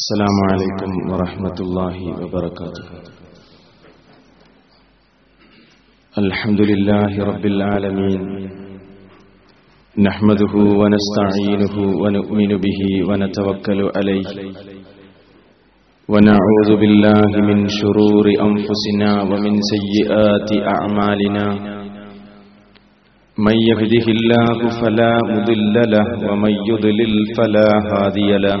السلام عليكم ورحمة الله وبركاته. الحمد لله رب العالمين. نحمده ونستعينه ونؤمن به ونتوكل عليه. ونعوذ بالله من شرور أنفسنا ومن سيئات أعمالنا. من يهده الله فلا مضل له ومن يضلل فلا هادي له.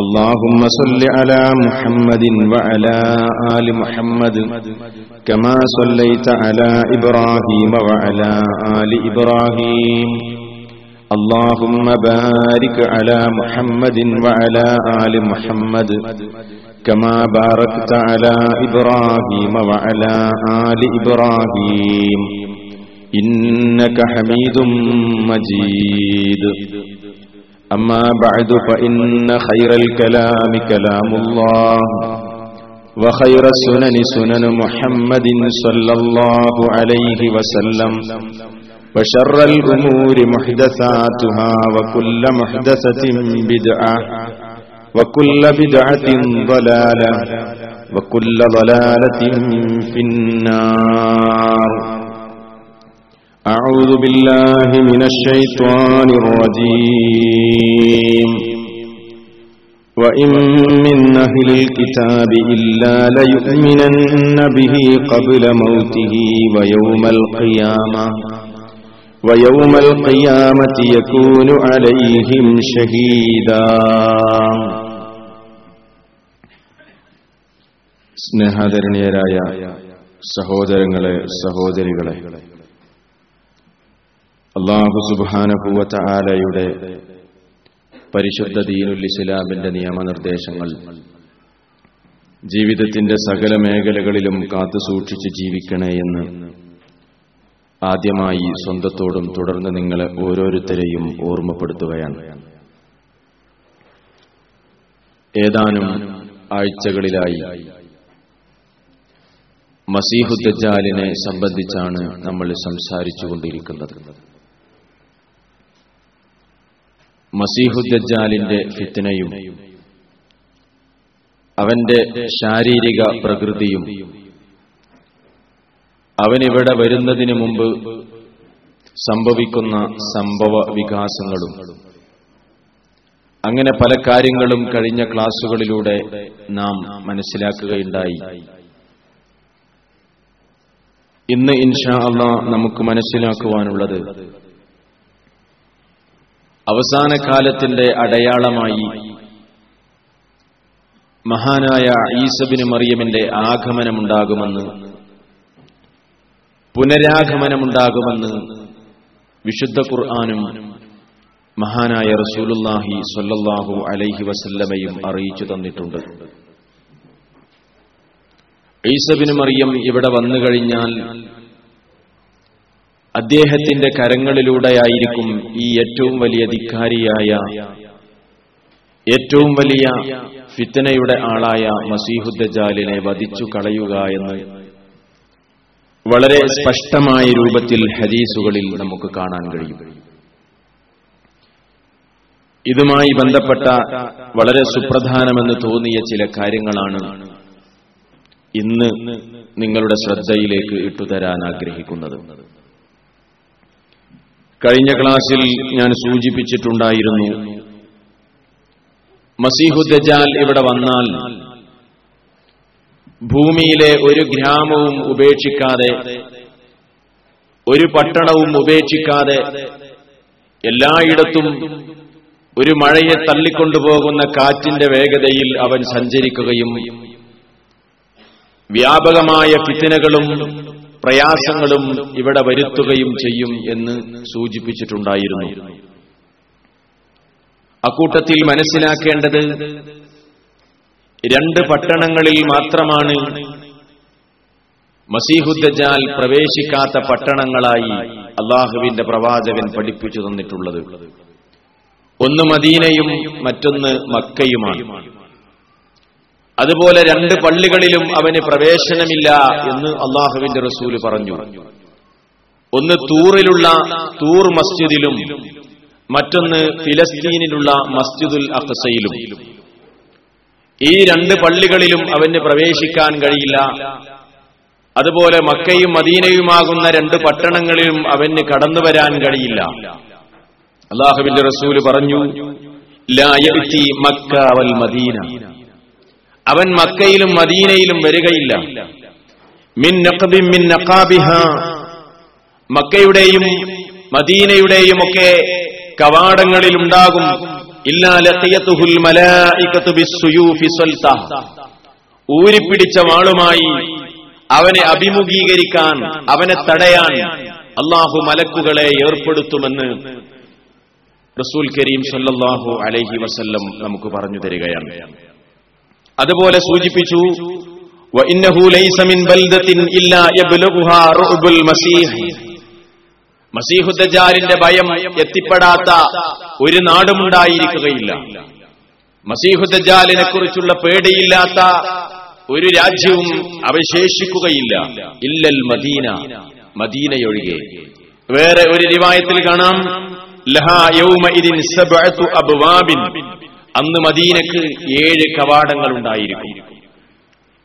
اللهم صل على محمد وعلى آل محمد كما صليت على إبراهيم وعلى آل إبراهيم. اللهم بارك على محمد وعلى آل محمد كما باركت على إبراهيم وعلى آل إبراهيم. إنك حميد مجيد. أما بعد فإن خير الكلام كلام الله وخير السنن سنن محمد صلى الله عليه وسلم وشر الأمور محدثاتها وكل محدثة بدعة وكل بدعة ضلالة وكل ضلالة في النار أعوذ بالله من الشيطان الرجيم وإن من أهل الكتاب إلا ليؤمنن به قبل موته ويوم القيامة ويوم القيامة يكون عليهم شهيدا സ്നേഹാദരണീയരായ സഹോദരങ്ങളെ സഹോദരികളെ അള്ളാഹു സുബാനഭൂവത്ത ആലയുടെ പരിശുദ്ധ ദീനുൽ ഇസ്ലാമിന്റെ നിയമനിർദ്ദേശങ്ങൾ ജീവിതത്തിന്റെ സകല മേഖലകളിലും കാത്തു സൂക്ഷിച്ച് ജീവിക്കണേ എന്ന് ആദ്യമായി സ്വന്തത്തോടും തുടർന്ന് നിങ്ങളെ ഓരോരുത്തരെയും ഓർമ്മപ്പെടുത്തുകയാണ്. ഏതാനും ആഴ്ചകളിലായി മസീഹുദ്ദാലിനെ സംബന്ധിച്ചാണ് നമ്മൾ സംസാരിച്ചുകൊണ്ടിരിക്കുന്നത്. മസീഹുദ്ദാലിന്റെ ഫിത്തനയും അവന്റെ ശാരീരിക പ്രകൃതിയും അവനിവിടെ വരുന്നതിന് മുമ്പ് സംഭവിക്കുന്ന സംഭവ വികാസങ്ങളും അങ്ങനെ പല കാര്യങ്ങളും കഴിഞ്ഞ ക്ലാസുകളിലൂടെ നാം മനസ്സിലാക്കുകയുണ്ടായി. ഇന്ന് ഇൻഷാ അള്ള നമുക്ക് മനസ്സിലാക്കുവാനുള്ളത് അവസാന കാലത്തിന്റെ അടയാളമായി മഹാനായ ഈസബിന് മറിയമിന്റെ ആഗമനമുണ്ടാകുമെന്ന് പുനരാഗമനമുണ്ടാകുമെന്ന് വിശുദ്ധ ഖുർആാനും മഹാനായ റസൂലുല്ലാഹി സൊല്ലാഹു അലൈഹി വസല്ലമയും അറിയിച്ചു തന്നിട്ടുണ്ട്. ഈസബിന് മറിയം ഇവിടെ വന്നു കഴിഞ്ഞാൽ അദ്ദേഹത്തിന്റെ കരങ്ങളിലൂടെയായിരിക്കും ഈ ഏറ്റവും വലിയ ധിക്കാരിയായ ഏറ്റവും വലിയ ഫിത്തനയുടെ ആളായ മസീഹുദ്ദജാലിനെ വധിച്ചു കളയുക എന്ന് വളരെ സ്പഷ്ടമായ രൂപത്തിൽ ഹദീസുകളിൽ നമുക്ക് കാണാൻ കഴിയും. ഇതുമായി ബന്ധപ്പെട്ട വളരെ സുപ്രധാനമെന്ന് തോന്നിയ ചില കാര്യങ്ങളാണ് ഇന്ന് നിങ്ങളുടെ ശ്രദ്ധയിലേക്ക് ഇട്ടുതരാൻ ആഗ്രഹിക്കുന്നത്. കഴിഞ്ഞ ക്ലാസ്സിൽ ഞാൻ സൂചിപ്പിച്ചിട്ടുണ്ടായിരുന്നു മസീഹുദ്ദജാൽ ഇവിടെ വന്നാൽ ഭൂമിയിലെ ഒരു ഗ്രാമവും ഉപേക്ഷിക്കാതെ ഒരു പട്ടണവും ഉപേക്ഷിക്കാതെ എല്ലായിടത്തും ഒരു മഴയെ തള്ളിക്കൊണ്ടുപോകുന്ന കാറ്റിന്റെ വേഗതയിൽ അവൻ സഞ്ചരിക്കുകയും വ്യാപകമായ ഫിത്തിനകളും പ്രയാസങ്ങളും ഇവിടെ വരുത്തുകയും ചെയ്യും എന്ന് സൂചിപ്പിച്ചിട്ടുണ്ടായിരുന്നു. അക്കൂട്ടത്തിൽ മനസ്സിലാക്കേണ്ടത് രണ്ട് പട്ടണങ്ങളിൽ മാത്രമാണ് മസീഹുദ്ദജാൽ പ്രവേശിക്കാത്ത പട്ടണങ്ങളായി അള്ളാഹുവിന്റെ പ്രവാചകൻ പഠിപ്പിച്ചു തന്നിട്ടുള്ളത്. ഒന്ന് മദീനയും മറ്റൊന്ന് മക്കയുമാണ്. അതുപോലെ രണ്ട് പള്ളികളിലും അവന് പ്രവേശനമില്ല എന്ന് അള്ളാഹുവിന്റെ റസൂൽ പറഞ്ഞു. ഒന്ന് തൂറിലുള്ള തൂർ മസ്ജിദിലും മറ്റൊന്ന് ഫിലസ്തീനിലുള്ള മസ്ജിദുൽ അഖസയിലും. ഈ രണ്ട് പള്ളികളിലും അവന് പ്രവേശിക്കാൻ കഴിയില്ല. അതുപോലെ മക്കയും മദീനയുമാകുന്ന രണ്ട് പട്ടണങ്ങളിലും അവന് കടന്നു വരാൻ കഴിയില്ല. അള്ളാഹുവിന്റെ റസൂൽ പറഞ്ഞു മക്ക വൽ മദീന. അവൻ മക്കയിലും മദീനയിലും വരികയില്ല. മിൻ മിൻ മക്കയുടെയും മദീനയുടെയും ഒക്കെ കവാടങ്ങളിൽ ഉണ്ടാകും. ഊരിപ്പിടിച്ച വാളുമായി അവനെ അഭിമുഖീകരിക്കാൻ അവനെ തടയാൻ അള്ളാഹു മലക്കുകളെ ഏർപ്പെടുത്തുമെന്ന് റസൂൽ കരീം സല്ലാഹു അലൈഹി വസല്ലം നമുക്ക് പറഞ്ഞു തരികയാണ്. അതുപോലെ സൂചിപ്പിച്ചു മസീഹുദ്ജാലിന്റെ ഭയം എത്തിപ്പെടാത്ത ഒരു നാടുമുണ്ടായിരിക്കുകയില്ല. മസീഹുദ്ജാലിനെ കുറിച്ചുള്ള പേടിയില്ലാത്ത ഒരു രാജ്യവും അവശേഷിക്കുകയില്ല. ഇല്ലൽ മദീന മദീനയൊഴികെ. വേറെ ഒരു രിവായത്തിൽ കാണാം ലഹാ യൗമ ഇതിൻ അബ്വാബിൻ. അന്ന് മദീനക്ക് ഏഴ് കവാടങ്ങൾ ഉണ്ടായിരിക്കും.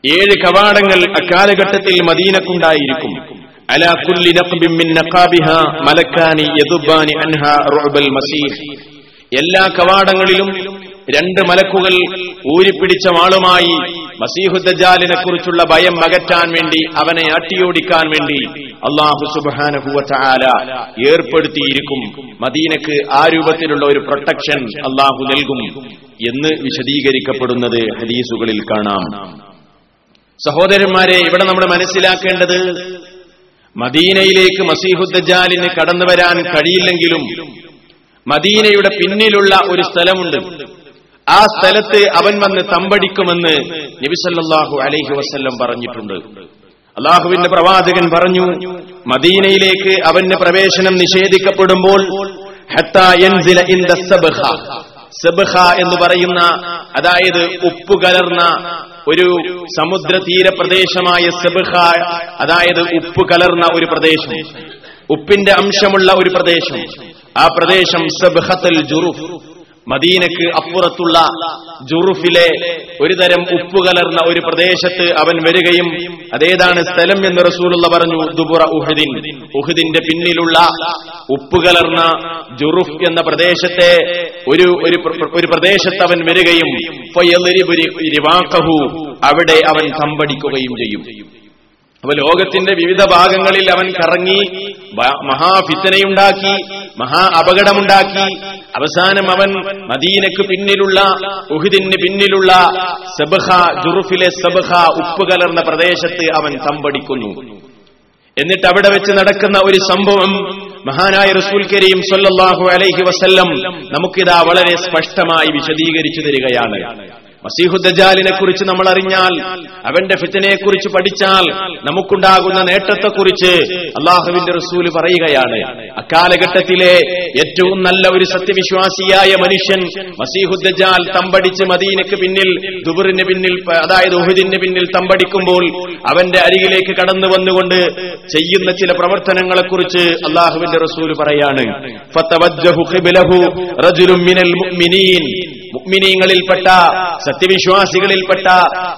ഏഴ് കവാടങ്ങൾ അക്കാലഘട്ടത്തിൽ മദീനക്കുണ്ടായിരിക്കും. അലാ കുല്ലി റുബൽ മസീഹ്. എല്ലാ കവാടങ്ങളിലും രണ്ട് മലക്കുകൾ ഊരിപ്പിടിച്ച വാളുമായി മസീഹുദ്ദജാലിനെ കുറിച്ചുള്ള ഭയം അകറ്റാൻ വേണ്ടി അവനെ അട്ടിയോടിക്കാൻ വേണ്ടി അള്ളാഹു സുബാന ഏർപ്പെടുത്തിയിരിക്കും. മദീനക്ക് ആ രൂപത്തിലുള്ള ഒരു പ്രൊട്ടക്ഷൻ അള്ളാഹു നൽകും എന്ന് വിശദീകരിക്കപ്പെടുന്നത് ഹദീസുകളിൽ കാണാം. സഹോദരന്മാരെ ഇവിടെ നമ്മൾ മനസ്സിലാക്കേണ്ടത് മദീനയിലേക്ക് മസീഹുദ്ദാലിന് കടന്നു വരാൻ കഴിയില്ലെങ്കിലും മദീനയുടെ പിന്നിലുള്ള ഒരു സ്ഥലമുണ്ട്. ആ സ്ഥലത്ത് അവൻ വന്ന് തമ്പടിക്കുമെന്ന് നബിസല്ലാഹു അലൈഹി വസ്ല്ലം പറഞ്ഞിട്ടുണ്ട്. അള്ളാഹുവിന്റെ പ്രവാചകൻ പറഞ്ഞു മദീനയിലേക്ക് അവന്റെ പ്രവേശനം നിഷേധിക്കപ്പെടുമ്പോൾ സബഹ. എന്ന് പറയുന്ന അതായത് ഉപ്പ് കലർന്ന ഒരു സമുദ്ര തീരപ്രദേശമായ സബ്ഹ അതായത് ഉപ്പ് കലർന്ന ഒരു പ്രദേശം. ഉപ്പിന്റെ അംശമുള്ള ഒരു പ്രദേശം. ആ പ്രദേശം സബ്ഹത്തുൽ ജുറുഫ്. മദീനക്ക് അപ്പുറത്തുള്ള ജുറുഫിലെ ഒരു തരം ഉപ്പ് കലർന്ന ഒരു പ്രദേശത്ത് അവൻ വരികയും അതേതാണ് സ്ഥലം എന്ന് റസൂലുള്ള പറഞ്ഞു ദുബുറ ഉഹദിൻ. ഉഹദിന്റെ പിന്നിലുള്ള ഉപ്പ് കലർന്ന ജുറുഫ് എന്ന പ്രദേശത്തെ ഒരു ഒരു പ്ര- പ്രദേശത്ത് അവൻ വരികയും അവിടെ അവൻ തമ്പടിക്കുകയും ചെയ്യും. അപ്പൊ ലോകത്തിന്റെ വിവിധ ഭാഗങ്ങളിൽ അവൻ കറങ്ങി മഹാഭിത്തനയുണ്ടാക്കി മഹാ അപകടമുണ്ടാക്കി അവസാനം അവൻ മദീനക്ക് പിന്നിലുള്ള ഉഹുദിന് പിന്നിലുള്ള സബഹ ജുറുഫിലെ സബഹ ഉപ്പ് കലർന്ന പ്രദേശത്ത് അവൻ തമ്പടിക്കുന്നു. എന്നിട്ട് അവിടെ വെച്ച് നടക്കുന്ന ഒരു സംഭവം മഹാനായ റസൂൽ കരീം സൊല്ലാഹു അലൈഹി വസല്ലം നമുക്കിതാ വളരെ സ്പഷ്ടമായി വിശദീകരിച്ചു തരികയാണ്. മസീഹുദ്ദജാലിനെ കുറിച്ച് നമ്മൾ അറിഞ്ഞാൽ അവന്റെ ഫിത്തനെ കുറിച്ച് പഠിച്ചാൽ നമുക്കുണ്ടാകുന്ന നേട്ടത്തെക്കുറിച്ച് അള്ളാഹുവിന്റെ റസൂൽ പറയുകയാണ്. അക്കാലഘട്ടത്തിലെ ഏറ്റവും നല്ല ഒരു സത്യവിശ്വാസിയായ മനുഷ്യൻ മസീഹുദ്ദജാൽ തമ്പടിച്ച് മദീനക്ക് പിന്നിൽ ദുബറിന് പിന്നിൽ അതായത് ഉഹുദിന് പിന്നിൽ തമ്പടിക്കുമ്പോൾ അവന്റെ അരികിലേക്ക് കടന്നു വന്നുകൊണ്ട് ചെയ്യുന്ന ചില പ്രവർത്തനങ്ങളെ കുറിച്ച് അള്ളാഹുവിന്റെ റസൂൽ പറയാണ്. മുഅ്മിനീങ്ങളിൽപ്പെട്ട സത്യവിശ്വാസികളിൽപ്പെട്ട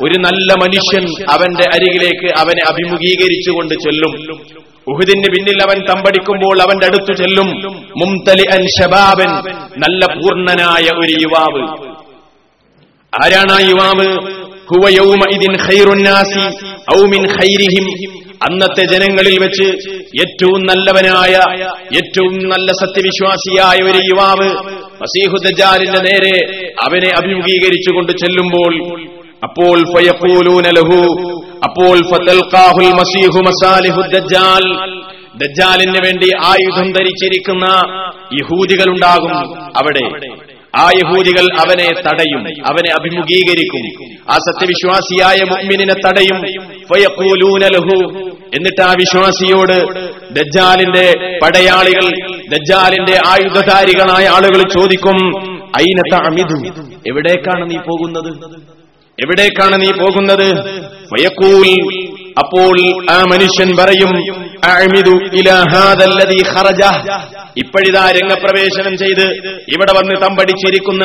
ഒരു നല്ല മനുഷ്യൻ അവന്റെ അരികിലേക്ക് അവനെ അഭിമുഖീകരിച്ചുകൊണ്ട് ചെല്ലും. ഉഹുദിന് പിന്നിൽ അവൻ തമ്പടിക്കുമ്പോൾ അവന്റെ അടുത്തു ചെല്ലും. മുംതലി അൻ ഷബാബൻ നല്ല പൂർണനായ ഒരു യുവാവ്. ആരാണ് ആ യുവാവ്? അന്നത്തെ ജനങ്ങളിൽ വെച്ച് ഏറ്റവും നല്ലവനായ ഏറ്റവും നല്ല സത്യവിശ്വാസിയായ ഒരു യുവാവ് മസീഹുദ്ജാലിന്റെ നേരെ അവനെ അഭിമുഖീകരിച്ചു കൊണ്ട് ചെല്ലുമ്പോൾ അപ്പോൾ അപ്പോൾ മസീഹു ദജ്ജാലിന് വേണ്ടി ആയുധം ധരിച്ചിരിക്കുന്ന യഹൂദികളുണ്ടാകും അവിടെ. ആ യഹൂദികൾ അവനെ തടയും അവനെ അഭിമുഖീകരിക്കും. ആ സത്യവിശ്വാസിയായ മുഅ്മിനിനെ തടയും. ലഹു. എന്നിട്ട് ആ വിശ്വാസിയോട് ദജ്ജാലിന്റെ പടയാളികൾ ദജ്ജാലിന്റെ ആയുധധാരികളായ ആളുകൾ ചോദിക്കും അയിനത്ത അമിതു എവിടേക്കാണ് നീ പോകുന്നത്? എവിടേക്കാണ് നീ പോകുന്നത്? അപ്പോൾ ആ മനുഷ്യൻ പറയും ഇപ്പോഴിതാ രംഗപ്രവേശനം ചെയ്ത് ഇവിടെ വന്ന് തമ്പടിച്ചിരിക്കുന്ന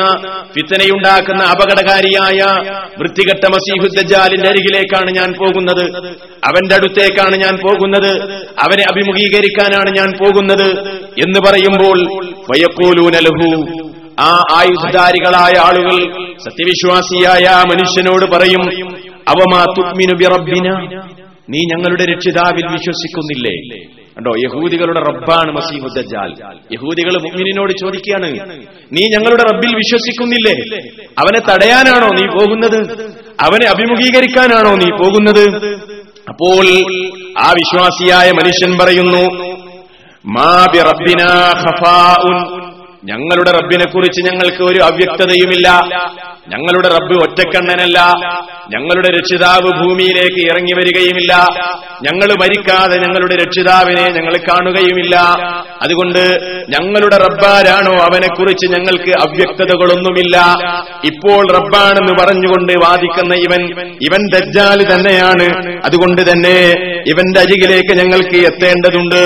ഫിത്തനയുണ്ടാക്കുന്ന അപകടകാരിയായ വൃത്തികെട്ട മസീഹുദ്ജാലിന്റെ അരികിലേക്കാണ് ഞാൻ പോകുന്നത്. അവന്റെ അടുത്തേക്കാണ് ഞാൻ പോകുന്നത്. അവനെ അഭിമുഖീകരിക്കാനാണ് ഞാൻ പോകുന്നത് എന്ന് പറയുമ്പോൾ വയക്കോലൂനലഹു ആ ആയുധധാരികളായ ആളുകൾ സത്യവിശ്വാസിയായ ആ മനുഷ്യനോട് പറയും അവമാ തുക്മിനു ബിറബ്ബിന? നീ ഞങ്ങളുടെ രക്ഷിതാവിൽ വിശ്വസിക്കുന്നില്ലേ? കണ്ടോ യഹൂദികളുടെ റബ്ബാണ് മസീഹുദ്ദാൽ യഹൂദികൾ മുഗ്മിനോട് ചോദിക്കുകയാണ് നീ ഞങ്ങളുടെ റബ്ബിൽ വിശ്വസിക്കുന്നില്ലേ? അവനെ തടയാനാണോ നീ പോകുന്നത്? അവനെ അഭിമുഖീകരിക്കാനാണോ നീ പോകുന്നത്? അപ്പോൾ ആ വിശ്വാസിയായ മനുഷ്യൻ പറയുന്നു ഞങ്ങളുടെ റബ്ബിനെ കുറിച്ച് ഞങ്ങൾക്ക് ഒരു അവ്യക്തതയുമില്ല. ഞങ്ങളുടെ റബ്ബ് ഒറ്റക്കണ്ണനല്ല. ഞങ്ങളുടെ രക്ഷിതാവ് ഭൂമിയിലേക്ക് ഇറങ്ങി വരികയുമില്ല. ഞങ്ങൾ മരിക്കാതെ ഞങ്ങളുടെ രക്ഷിതാവിനെ ഞങ്ങൾ കാണുകയുമില്ല. അതുകൊണ്ട് ഞങ്ങളുടെ റബ്ബാരാണോ അവനെക്കുറിച്ച് ഞങ്ങൾക്ക് അവ്യക്തതകളൊന്നുമില്ല. ഇപ്പോൾ റബ്ബാണെന്ന് പറഞ്ഞുകൊണ്ട് വാദിക്കുന്ന ഇവൻ ഇവൻ ദജ്ജാൽ തന്നെയാണ്. അതുകൊണ്ട് തന്നെ ഇവന്റെ അരികിലേക്ക് ഞങ്ങൾക്ക് എത്തേണ്ടതുണ്ട്.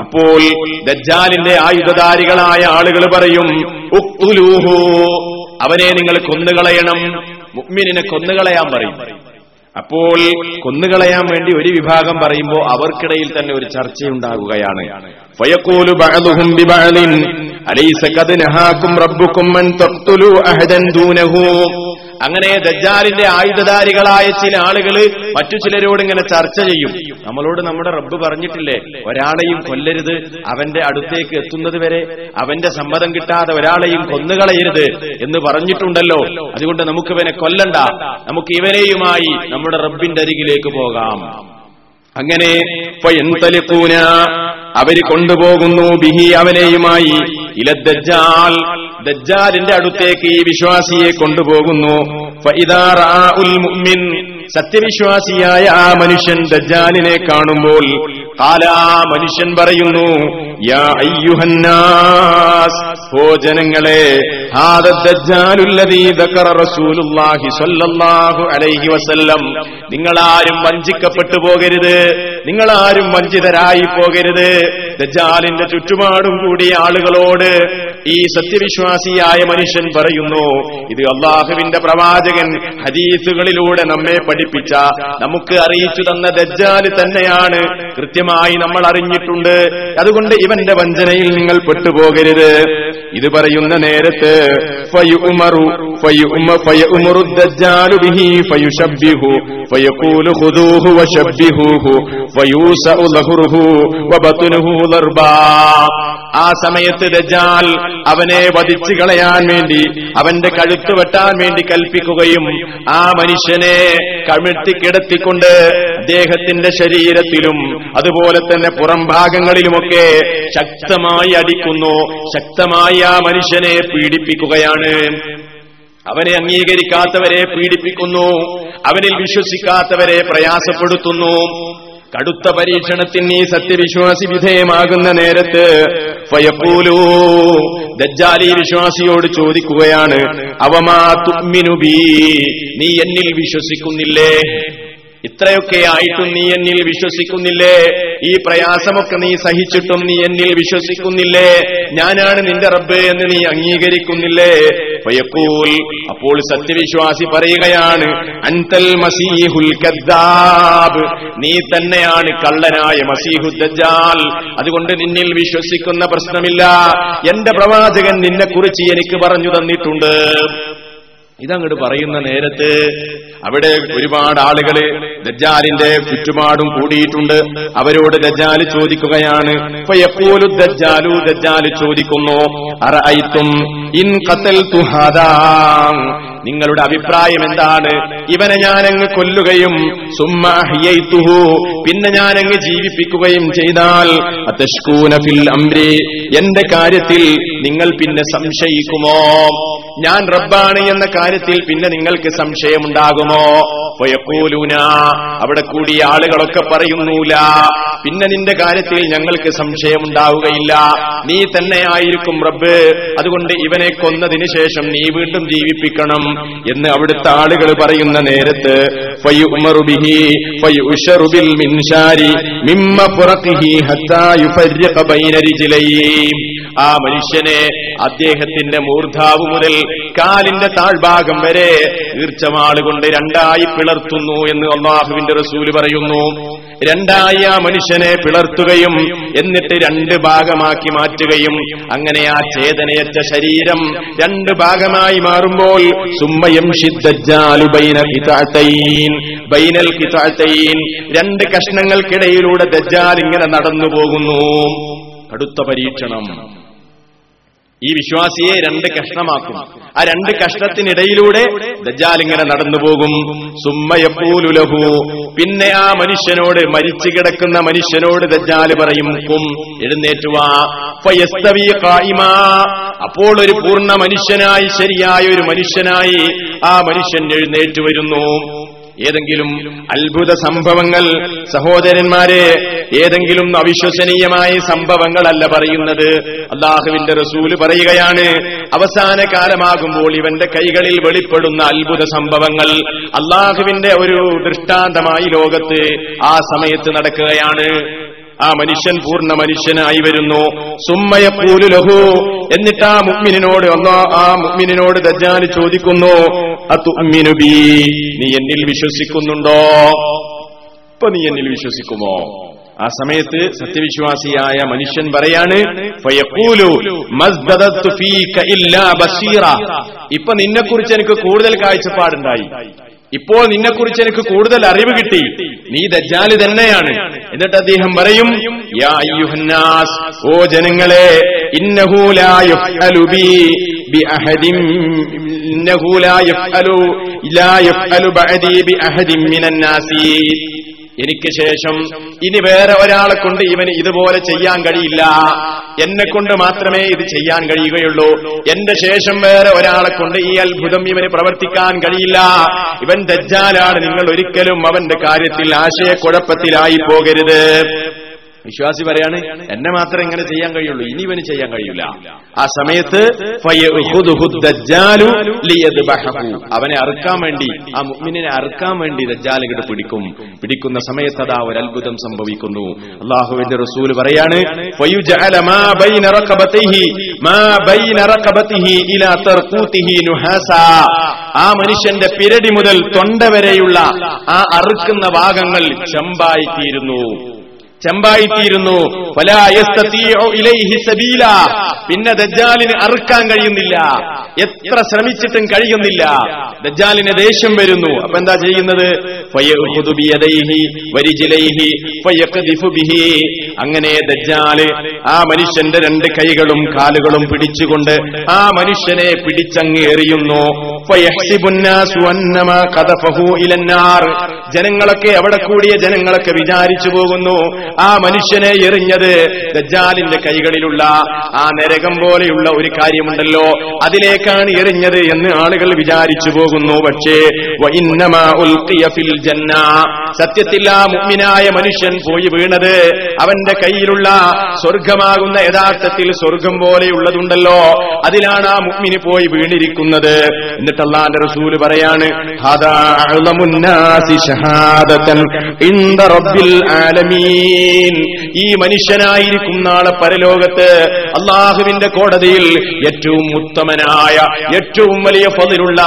അപ്പോൾ ദജ്ജാലിന്റെ ആയുധധാരികളായ ആളുകൾ പറയും അവനെ നിങ്ങൾ കൊന്നുകളയണം. മുഗ്മിനെ കൊന്നുകളയാൻ പറയും. അപ്പോൾ കൊന്നുകളയാൻ വേണ്ടി ഒരു വിഭാഗം പറയുമ്പോൾ അവർക്കിടയിൽ തന്നെ ഒരു ചർച്ചയുണ്ടാകുകയാണ്. ഫയക്കൂലു ബഅദുഹും അലൈസ ഖദ് നഹാകും അൻ അഹദൻ ദൂനഹു. അങ്ങനെ ദജ്ജാലിന്റെ ആയുധധാരികളായ ചില ആളുകൾ മറ്റു ചിലരോട് ഇങ്ങനെ ചർച്ച ചെയ്യും. നമ്മളോട് നമ്മുടെ റബ്ബ് പറഞ്ഞിട്ടില്ലേ ഒരാളെയും കൊല്ലരുത് അവന്റെ അടുത്തേക്ക് എത്തുന്നത് വരെ അവന്റെ സമ്മതം കിട്ടാതെ ഒരാളെയും കൊന്നുകളയരുത് എന്ന് പറഞ്ഞിട്ടുണ്ടല്ലോ. അതുകൊണ്ട് നമുക്ക് ഇവനെ കൊല്ലണ്ട. നമുക്ക് ഇവനെയുമായി നമ്മുടെ റബ്ബിന്റെ അരികിലേക്ക് പോകാം. അങ്ങനെ അവർ കൊണ്ടുപോകുന്നു ബിഹി അവനെയുമായി ഇല ദജ്ജാൽ ദജ്ജാലിന്റെ അടുത്തേക്ക് ഈ വിശ്വാസിയെ കൊണ്ടുപോകുന്നു. സത്യവിശ്വാസിയായ ആ മനുഷ്യൻ ദജ്ജാലിനെ കാണുമ്പോൾ കാല മനുഷ്യൻ പറയുന്നു ജനങ്ങളെ അലൈഹി വസല്ലം നിങ്ങളാരും വഞ്ചിക്കപ്പെട്ടു പോകരുത് നിങ്ങളാരും വഞ്ചിതരായി പോകരുത്. ദജാലിന്റെ ചുറ്റുപാടും കൂടിയ ആളുകളോട് ഈ സത്യവിശ്വാസിയായ മനുഷ്യൻ പറയുന്നു ഇത് അള്ളാഹുവിന്റെ പ്രവാചകൻ ഹദീസുകളിലൂടെ നമ്മെ പഠിപ്പിച്ച നമുക്ക് അറിയിച്ചു തന്ന ദജ്ജാൽ തന്നെയാണ് കൃത്യമായി നമ്മൾ അറിഞ്ഞിട്ടുണ്ട്. അതുകൊണ്ട് ഇവന്റെ വഞ്ചനയിൽ നിങ്ങൾ പെട്ടുപോകരുത്. ഇത് പറയുന്ന നേരത്ത് ആ സമയത്ത് ദജ്ജാൽ അവനെ വധിച്ചു കളയാൻ വേണ്ടി അവന്റെ കഴുത്ത് വെട്ടാൻ വേണ്ടി കൽപ്പിക്കുകയും ആ മനുഷ്യനെ കമിഴ്ത്തി കിടത്തിക്കൊണ്ട് അദ്ദേഹത്തിന്റെ ശരീരത്തിലും അതുപോലെ തന്നെ പുറം ഭാഗങ്ങളിലുമൊക്കെ ശക്തമായി അടിക്കുന്നു. ശക്തമായി ആ മനുഷ്യനെ പീഡിപ്പിക്കുകയാണ്. അവനെ അംഗീകരിക്കാത്തവരെ പീഡിപ്പിക്കുന്നു. അവനിൽ വിശ്വസിക്കാത്തവരെ പ്രയാസപ്പെടുത്തുന്നു. കടുത്ത പരീക്ഷണത്തിന് ഈ സത്യവിശ്വാസി വിധേയമാകുന്ന നേരത്ത് ദജ്ജാലി വിശ്വാസിയോട് ചോദിക്കുകയാണ് അവമാ തുമ്മിനുബീ നീ എന്നിൽ വിശ്വസിക്കുന്നില്ലേ? ഇത്രയൊക്കെ ആയിട്ടും നീ എന്നിൽ വിശ്വസിക്കുന്നില്ലേ? ഈ പ്രയാസമൊക്കെ നീ സഹിച്ചിട്ടും നീ എന്നിൽ വിശ്വസിക്കുന്നില്ലേ? ഞാനാണ് നിന്റെ റബ്ബ് എന്ന് നീ അംഗീകരിക്കുന്നില്ലേ? പയ്യപ്പൂൽ അപ്പോൾ സത്യവിശ്വാസി പറയുകയാണ് അൻതൽ മസീഹുൽ നീ തന്നെയാണ് കള്ളനായ മസീഹു ദജാൽ അതുകൊണ്ട് നിന്നിൽ വിശ്വസിക്കുന്ന പ്രശ്നമില്ല. എന്റെ പ്രവാചകൻ നിന്നെക്കുറിച്ച് എനിക്ക് പറഞ്ഞു തന്നിട്ടുണ്ട്. ഇതങ്ങോട്ട് പറയുന്ന നേരത്ത് അവിടെ ഒരുപാട് ആളുകൾ ദജ്ജാലിന്റെ ചുറ്റുപാടും കൂടിയിട്ടുണ്ട്. അവരോട് ദജ്ജാൽ ചോദിക്കുകയാണ്. എപ്പോലും ദജ്ജാലു ദജ്ജാൽ ചോദിക്കുന്നു അറഅയ്തും ഇൻ ഖതൽതു ഹാദാ. നിങ്ങളുടെ അഭിപ്രായം എന്താണ്? ഇവനെ ഞാനങ്ങ് കൊല്ലുകയും സുമ്മ അഹ്യയ്തുഹു പിന്നെ ഞാനങ്ങ് ജീവിപ്പിക്കുകയും ചെയ്താൽ അതഷ്കൂന ഫിൽ അംരി എന്റെ കാര്യത്തിൽ നിങ്ങൾ പിന്നെ സംശയിക്കുമോ? ഞാൻ റബ്ബാണ് എന്ന കാര്യത്തിൽ പിന്നെ നിങ്ങൾക്ക് സംശയമുണ്ടാകുമോ? പോയപ്പോലൂന അവിടെ കൂടിയ ആളുകളൊക്കെ പറയുന്നൂല. പിന്നെ നിന്റെ കാര്യത്തിൽ ഞങ്ങൾക്ക് സംശയമുണ്ടാവുകയില്ല. നീ തന്നെ ആയിരിക്കും റബ്ബ്. അതുകൊണ്ട് ഇവനെ കൊന്നതിന് ശേഷം നീ വീണ്ടും ജീവിപ്പിക്കണം എന്ന് അവിടുത്തെ ആളുകൾ പറയുന്ന നേരത്ത് ഫുറഖിഹി ഹത്താ ആ മനുഷ്യനെ അദ്ദേഹത്തിന്റെ മൂർധാവ് മുതൽ കാലിന്റെ താഴ്ഭാഗം വരെ ഈർച്ചമാളുകൊണ്ട് രണ്ടായി പിളർത്തുന്നു എന്ന് അള്ളാഹുവിന്റെ റസൂൽ പറയുന്നു. രണ്ടായി ആ മനുഷ്യനെ പിളർത്തുകയും എന്നിട്ട് രണ്ട് ഭാഗമാക്കി മാറ്റുകയും അങ്ങനെ ആ ചേതനയറ്റ ശരീരം രണ്ട് ഭാഗമായി മാറുമ്പോൾ സുമ്മയം ബൈനൽ രണ്ട് കഷ്ണങ്ങൾക്കിടയിലൂടെ ദജ്ജാൽ ഇങ്ങനെ നടന്നു പോകുന്നു കടുത്ത പരീക്ഷണം. ഈ വിശ്വാസിയെ രണ്ട് കഷ്ണമാക്കും. ആ രണ്ട് കഷ്ണത്തിനിടയിലൂടെ ദജ്ജാൽ ഇങ്ങനെ നടന്നു പോകും. സുമ്മയപ്പൂലുലഹു പിന്നെ ആ മനുഷ്യനോട് മരിച്ചു കിടക്കുന്ന മനുഷ്യനോട് ദജ്ജാൽ പറയും കും എഴുന്നേറ്റുവാ അപ്പോൾ ഒരു പൂർണ മനുഷ്യനായി ശരിയായ ഒരു മനുഷ്യനായി ആ മനുഷ്യൻ എഴുന്നേറ്റ് വരുന്നു. ഏതെങ്കിലും അത്ഭുത സംഭവങ്ങൾ സഹോദരന്മാരെ ഏതെങ്കിലും അവിശ്വസനീയമായ സംഭവങ്ങളല്ല പറയുന്നത്. അള്ളാഹുവിന്റെ റസൂൽ പറയുകയാണ് അവസാന കാലമാകുമ്പോൾ ഇവന്റെ കൈകളിൽ വെളിപ്പെടുന്ന അത്ഭുത സംഭവങ്ങൾ അള്ളാഹുവിന്റെ ഒരു ദൃഷ്ടാന്തമായി ലോകത്ത് ആ സമയത്ത് നടക്കുകയാണ്. ആ മനുഷ്യൻ പൂർണ മനുഷ്യനായി വരുന്നു. സുമ്മയ ലഹു. എന്നിട്ട് ആ മുഗ്മിനോട് ഒന്നോ ആ മുഗ്മിനോട് ദജ്ജാൽ ചോദിക്കുന്നു അത്തുഅ്മിനു ബി? നീ എന്നിൽ വിശ്വസിക്കുന്നുണ്ടോ? ഇപ്പൊ നീ എന്നിൽ വിശ്വസിക്കുമോ? ആ സമയത്ത് സത്യവിശ്വാസിയായ മനുഷ്യൻ പറയാണ് ഇപ്പൊ നിന്നെക്കുറിച്ച് എനിക്ക് കൂടുതൽ കാഴ്ചപ്പാടുണ്ടായി. ഇപ്പോൾ നിന്നെക്കുറിച്ച് എനിക്ക് കൂടുതൽ അറിവ് കിട്ടി. നീ ദജ്ജാൽ തന്നെയാണ്. എന്നിട്ട് അദ്ദേഹം പറയും ഓ ജനങ്ങളെ ഇന്നഹു എനിക്ക് ശേഷം ഇനി വേറെ ഒരാളെ കൊണ്ട് ഇവന് ഇതുപോലെ ചെയ്യാൻ കഴിയില്ല. എന്നെ കൊണ്ട് മാത്രമേ ഇത് ചെയ്യാൻ കഴിയുകയുള്ളൂ. എന്റെ ശേഷം വേറെ ഒരാളെ കൊണ്ട് ഈ അത്ഭുതം ഇവന് പ്രവർത്തിക്കാൻ കഴിയില്ല. ഇവൻ ദജ്ജാലാണ്. നിങ്ങൾ ഒരിക്കലും അവന്റെ കാര്യത്തിൽ ആശയക്കുഴപ്പത്തിലായി പോകരുത്. വിശ്വാസി പറയാണ് എന്നെ മാത്രമേ ഇങ്ങനെ ചെയ്യാൻ കഴിയുള്ളൂ ഇനി ഇവന് ചെയ്യാൻ കഴിയില്ല. ആ സമയത്ത്. അവനെ അറുക്കാൻ വേണ്ടി ആ മുഗ്മിനെ അറുക്കാൻ വേണ്ടി ദജ്ജാൽ ഇങ്ങോട്ട് പിടിക്കും. പിടിക്കുന്ന സമയത്ത് അതാ ഒരു അത്ഭുതം സംഭവിക്കുന്നു. അള്ളാഹുവിന്റെ റസൂൽ പറയാണ് ആ മനുഷ്യന്റെ പിരടി മുതൽ തൊണ്ട വരെയുള്ള ആ അറുക്കുന്ന ഭാഗങ്ങൾ ചെമ്പായി തീരുന്നു ചെമ്പായിത്തീരുന്നു പിന്നെ ദജ്ജാലിന് അറുക്കാൻ കഴിയുന്നില്ല. എത്ര ശ്രമിച്ചിട്ടും കഴിയുന്നില്ല. ദജ്ജാലിന് ദേഷ്യം വരുന്നു. അപ്പൊ എന്താ ചെയ്യുന്നത്? അങ്ങനെ ദജ്ജാൽ ആ മനുഷ്യന്റെ രണ്ട് കൈകളും കാലുകളും പിടിച്ചുകൊണ്ട് ആ മനുഷ്യനെ പിടിച്ചങ്ങ് എറിയുന്നു. ജനങ്ങളൊക്കെ അവിടെ കൂടിയ ജനങ്ങളൊക്കെ വിചാരിച്ചു പോകുന്നു. ആ മനുഷ്യനെ എറിഞ്ഞത് ദജ്ജാലിന്റെ കൈകളിലുള്ള ആ നരകം പോലെയുള്ള ഒരു കാര്യമുണ്ടല്ലോ. അതിലേക്കാണ് എറിഞ്ഞത് എന്ന് ആളുകൾ വിചാരിച്ചു പോകുന്നു. പക്ഷേ ജന്ന. സത്യത്തിൽ ആ മുഅ്മിനായ മനുഷ്യൻ പോയി വീണത് അവന്റെ കയ്യിലുള്ള സ്വർഗമാകുന്ന യഥാർത്ഥത്തിൽ സ്വർഗം പോലെയുള്ളതുണ്ടല്ലോ. അതിലാണ് ആ മുഗ്മിന് പോയി വീണിരിക്കുന്നത്. എന്നിട്ട് അള്ളാന്റെ റസൂൽ പറയാണ് ഈ അഅ്ലമുന്നാസി മനുഷ്യനായിരിക്കും നാളെ പരലോകത്ത്. അള്ളാഹുവിന്റെ കോടതിയിൽ ഏറ്റവും ഉത്തമനായ ഏറ്റവും വലിയ പതിലുള്ള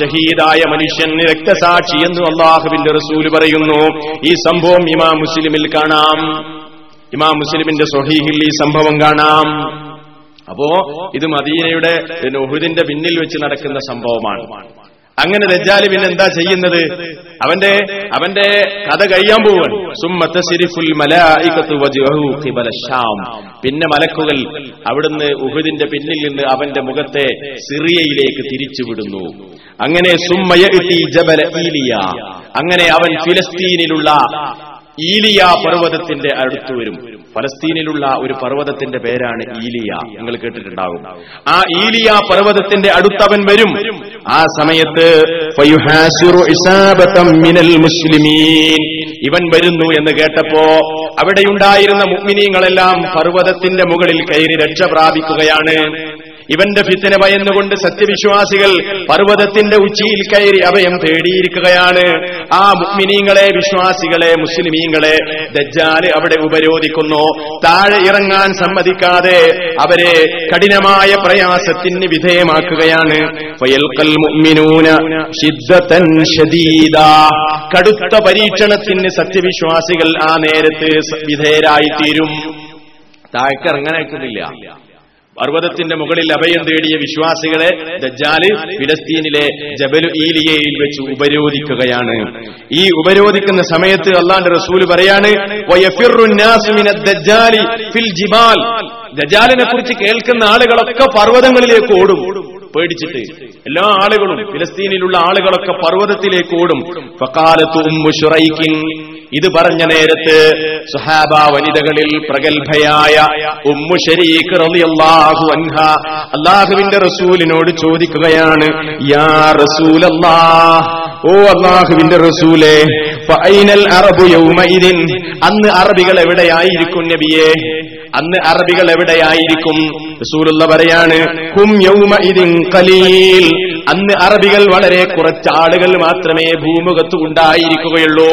ഷഹീദായ മനുഷ്യൻ രക്തസാക്ഷി എന്ന് അള്ളാഹുവിന്റെ റസൂൽ പറയുന്നു. ഈ സംഭവം ഇമാം മുസ്ലിമിൽ കാണാം. ഇമാം മുസ്ലിമിന്റെ സ്വഹീഹിൽ ഈ സംഭവം കാണാം. അപ്പോ ഇത് മദീനയുടെ ഉഹുദിന്റെ പിന്നിൽ വെച്ച് നടക്കുന്ന സംഭവമാണ്. അങ്ങനെ ദജ്ജാൽ പിന്നെ എന്താ ചെയ്യുന്നത്? അവന്റെ അവന്റെ കഥ കഴിയാൻ ശാം പിന്നെ മലക്കുകൾ അവിടുന്ന് ഉഹുദിന്റെ പിന്നിൽ നിന്ന് അവന്റെ മുഖത്തെ സിറിയയിലേക്ക് തിരിച്ചുവിടുന്നു. അങ്ങനെ സുമ്മയ ജബല ഈലിയ. അങ്ങനെ അവൻ ഫിലസ്തീനിലുള്ള ഈലിയ പർവതത്തിന്റെ അടുത്ത് വരും. ഫലസ്തീനിലുള്ള ഒരു പർവതത്തിന്റെ പേരാണ് ഈലിയ. നിങ്ങൾ കേട്ടിട്ടുണ്ടാവും ആ ഈലിയ പർവതത്തിന്റെ അടുത്തവൻ വരും. ആ സമയത്ത് മുസ്ലിമീൻ. ഇവൻ വരുന്നു എന്ന് കേട്ടപ്പോ അവിടെയുണ്ടായിരുന്ന മുഗ്മിനീങ്ങളെല്ലാം പർവതത്തിന്റെ മുകളിൽ കയറി രക്ഷ പ്രാപിക്കുകയാണ്. ഇവന്റെ ഫിത്തിന ഭയന്നുകൊണ്ട് സത്യവിശ്വാസികൾ പർവതത്തിന്റെ ഉച്ചിയിൽ കയറി അഭയം തേടിയിരിക്കുകയാണ്. ആ മുഗ്മിനീങ്ങളെ വിശ്വാസികളെ മുസ്ലിമീങ്ങളെ ദജ്ജാൽ അവിടെ ഉപരോധിക്കുന്നു. താഴെ ഇറങ്ങാൻ സമ്മതിക്കാതെ അവരെ കഠിനമായ പ്രയാസത്തിന് വിധേയമാക്കുകയാണ്. കടുത്ത പരീക്ഷണത്തിന് സത്യവിശ്വാസികൾ ആ നേരത്ത് വിധേയരായിത്തീരും. താഴ്ക്കിറങ്ങാനായിട്ടില്ല പർവതത്തിന്റെ മുകളിൽ അഭയം തേടിയ വിശ്വാസികളെ ദജ്ജാൽ ഫിലസ്തീനിലെ ജബലു ഈലിയയിൽ വെച്ച് ഉപരോധിക്കുകയാണ്. ഈ ഉപരോധിക്കുന്ന സമയത്ത് അള്ളാന്റെ റസൂൽ പറയാണ് ദജാലിനെ കുറിച്ച് കേൾക്കുന്ന ആളുകളൊക്കെ പർവതങ്ങളിലേക്ക് ഓടും പേടിച്ചിട്ട്. എല്ലാ ആളുകളും ഫിലസ്തീനിലുള്ള ആളുകളൊക്കെ പർവതത്തിലേക്ക് ഓടും. ഇത് പറഞ്ഞ നേരത്ത് സുഹാബ വനിതകളിൽ പ്രഗത്ഭയായ ഉമ്മു ഷരീഖ് റളിയല്ലാഹു അൻഹ അള്ളാഹുവിന്റെ റസൂലിനോട് ചോദിക്കുകയാണ് യാ റസൂലല്ലാഹ് ഓ അള്ളാഹുവിന്റെ റസൂലെ അറബു യൗമഇദിൻ അന്ന് അറബികൾ എവിടെയായിരിക്കും നബിയെ? അന്ന് അറബികൾ എവിടെയായിരിക്കും? റസൂലുള്ള പറയാണ് ഹും യൗമഇദിൻ ഖലീൽ. അന്ന് അറബികൾ വളരെ കുറച്ച് ആളുകൾ മാത്രമേ ഭൂമുഖത്ത് ഉണ്ടായിരിക്കുകയുള്ളൂ.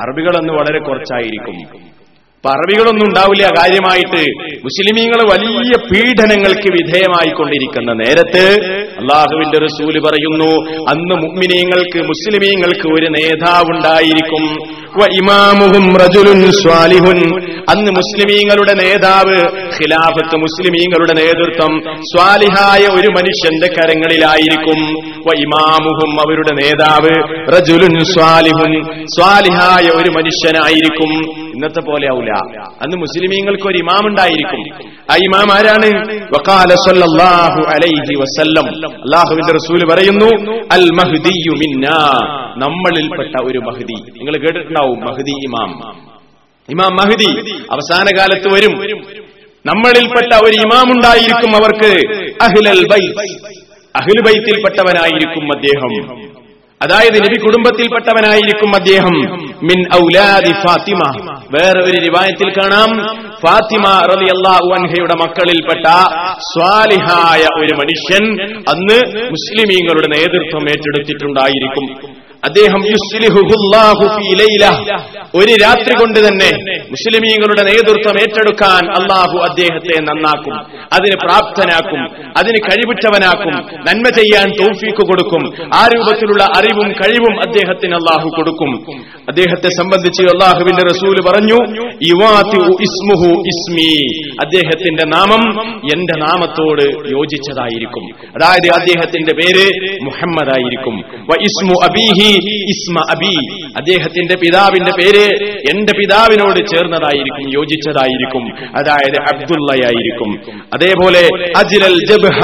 അറബികൾ അന്ന് വളരെ കുറച്ചായിരിക്കും. അപ്പൊ അറബികളൊന്നും ഉണ്ടാവില്ല കാര്യമായിട്ട്. മുസ്ലിമീങ്ങൾ വലിയ പീഡനങ്ങൾക്ക് വിധേയമായിക്കൊണ്ടിരിക്കുന്ന നേരത്ത് അള്ളാഹുവിന്റെ റസൂൽ പറയുന്നു അന്ന് മുഗ്മിനീങ്ങൾക്ക് മുസ്ലിമീങ്ങൾക്ക് ഒരു നേതാവുണ്ടായിരിക്കും. ഇമാമുഹും റജുലുൻ സ്വാലിഹുൻ. അന്ന് മുസ്ലിമീങ്ങളുടെ നേതാവ് ഖിലാഫത്ത് മുസ്ലിമീങ്ങളുടെ നേതൃത്വം സ്വാലിഹായ ഒരു മനുഷ്യന്റെ കരങ്ങളിലായിരിക്കും. ഇമാമുഹും അവരുടെ നേതാവ് റജുലുൻ സ്വാലിഹുൻ. സ്വാലിഹായ ഒരു മനുഷ്യനായിരിക്കും. ഇന്നത്തെ പോലെ ആവില്ല അന്ന് മുസ്ലിമീങ്ങൾക്ക് ഒരു ഇമാം ഉണ്ടായിരിക്കും. ആ ഇമാം ആരാണ്? വഖാല സല്ലല്ലാഹു അലൈഹി വസല്ലം. അള്ളാഹുവിന്റെ റസൂൽ പറയുന്നു അൽ മഹ്ദിയു മിന്നാ. നമ്മളിൽപ്പെട്ട ഒരു മഹ്ദി. നിങ്ങൾ കേട്ടിട്ടുണ്ടാവും. മഹ്ദി ഇമാം. ഇമാം മഹദി അവസാന കാലത്ത് വരും. നമ്മളിൽപ്പെട്ട ഒരു ഇമാം ഉണ്ടായിരിക്കും അവർക്ക് അഹ്ലൽ അഹ്ലു ബൈത്തിൽപ്പെട്ടവനായിരിക്കും അദ്ദേഹം. അതായത് നബി കുടുംബത്തിൽപ്പെട്ടവനായിരിക്കും അദ്ദേഹം. മിൻ ഔലാദി ഫാത്തിമ. വേറെ ഒരു റിവായത്തിൽ കാണാം. ഫാത്തിമ റളിയല്ലാഹു അൻഹയുടെ മക്കളിൽപ്പെട്ട സ്വാലിഹായ ഒരു മനുഷ്യൻ അന്ന് മുസ്ലിമീങ്ങളുടെ നേതൃത്വം ഏറ്റെടുത്തിട്ടുണ്ടായിരിക്കും. അദ്ദേഹം ഒരു രാത്രി കൊണ്ട് തന്നെ മുസ്ലിമീങ്ങളുടെ നേതൃത്വം ഏറ്റെടുക്കാൻ അള്ളാഹു അദ്ദേഹത്തെ നന്നാക്കും. അതിന് പ്രാപ്തനാക്കും. അതിന് കഴിവുറ്റവനാക്കും. നന്മ ചെയ്യാൻ തോഫീക്ക് കൊടുക്കും. ആ രൂപത്തിലുള്ള അറിവും കഴിവും അദ്ദേഹത്തിന് അള്ളാഹു കൊടുക്കും. അദ്ദേഹത്തെ സംബന്ധിച്ച് അള്ളാഹുവിന്റെ റസൂൽ പറഞ്ഞു ഇസ്മുഹു ഇസ്മി. അദ്ദേഹത്തിന്റെ നാമം എന്റെ നാമത്തോട് യോജിച്ചതായിരിക്കും. അതായത് അദ്ദേഹത്തിന്റെ പേര് മുഹമ്മദ് ആയിരിക്കും ഇസ്മു അബീഹി ഇസ്മ അബി. അദ്ദേഹത്തിന്റെ പിതാവിന്റെ പേര് എന്റെ പിതാവിനോട് ചേർന്നതായിരിക്കും യോജിച്ചതായിരിക്കും. അതായത് അബ്ദുള്ളയായിരിക്കും. അതേപോലെ അജിലൽ ജബ്ഹ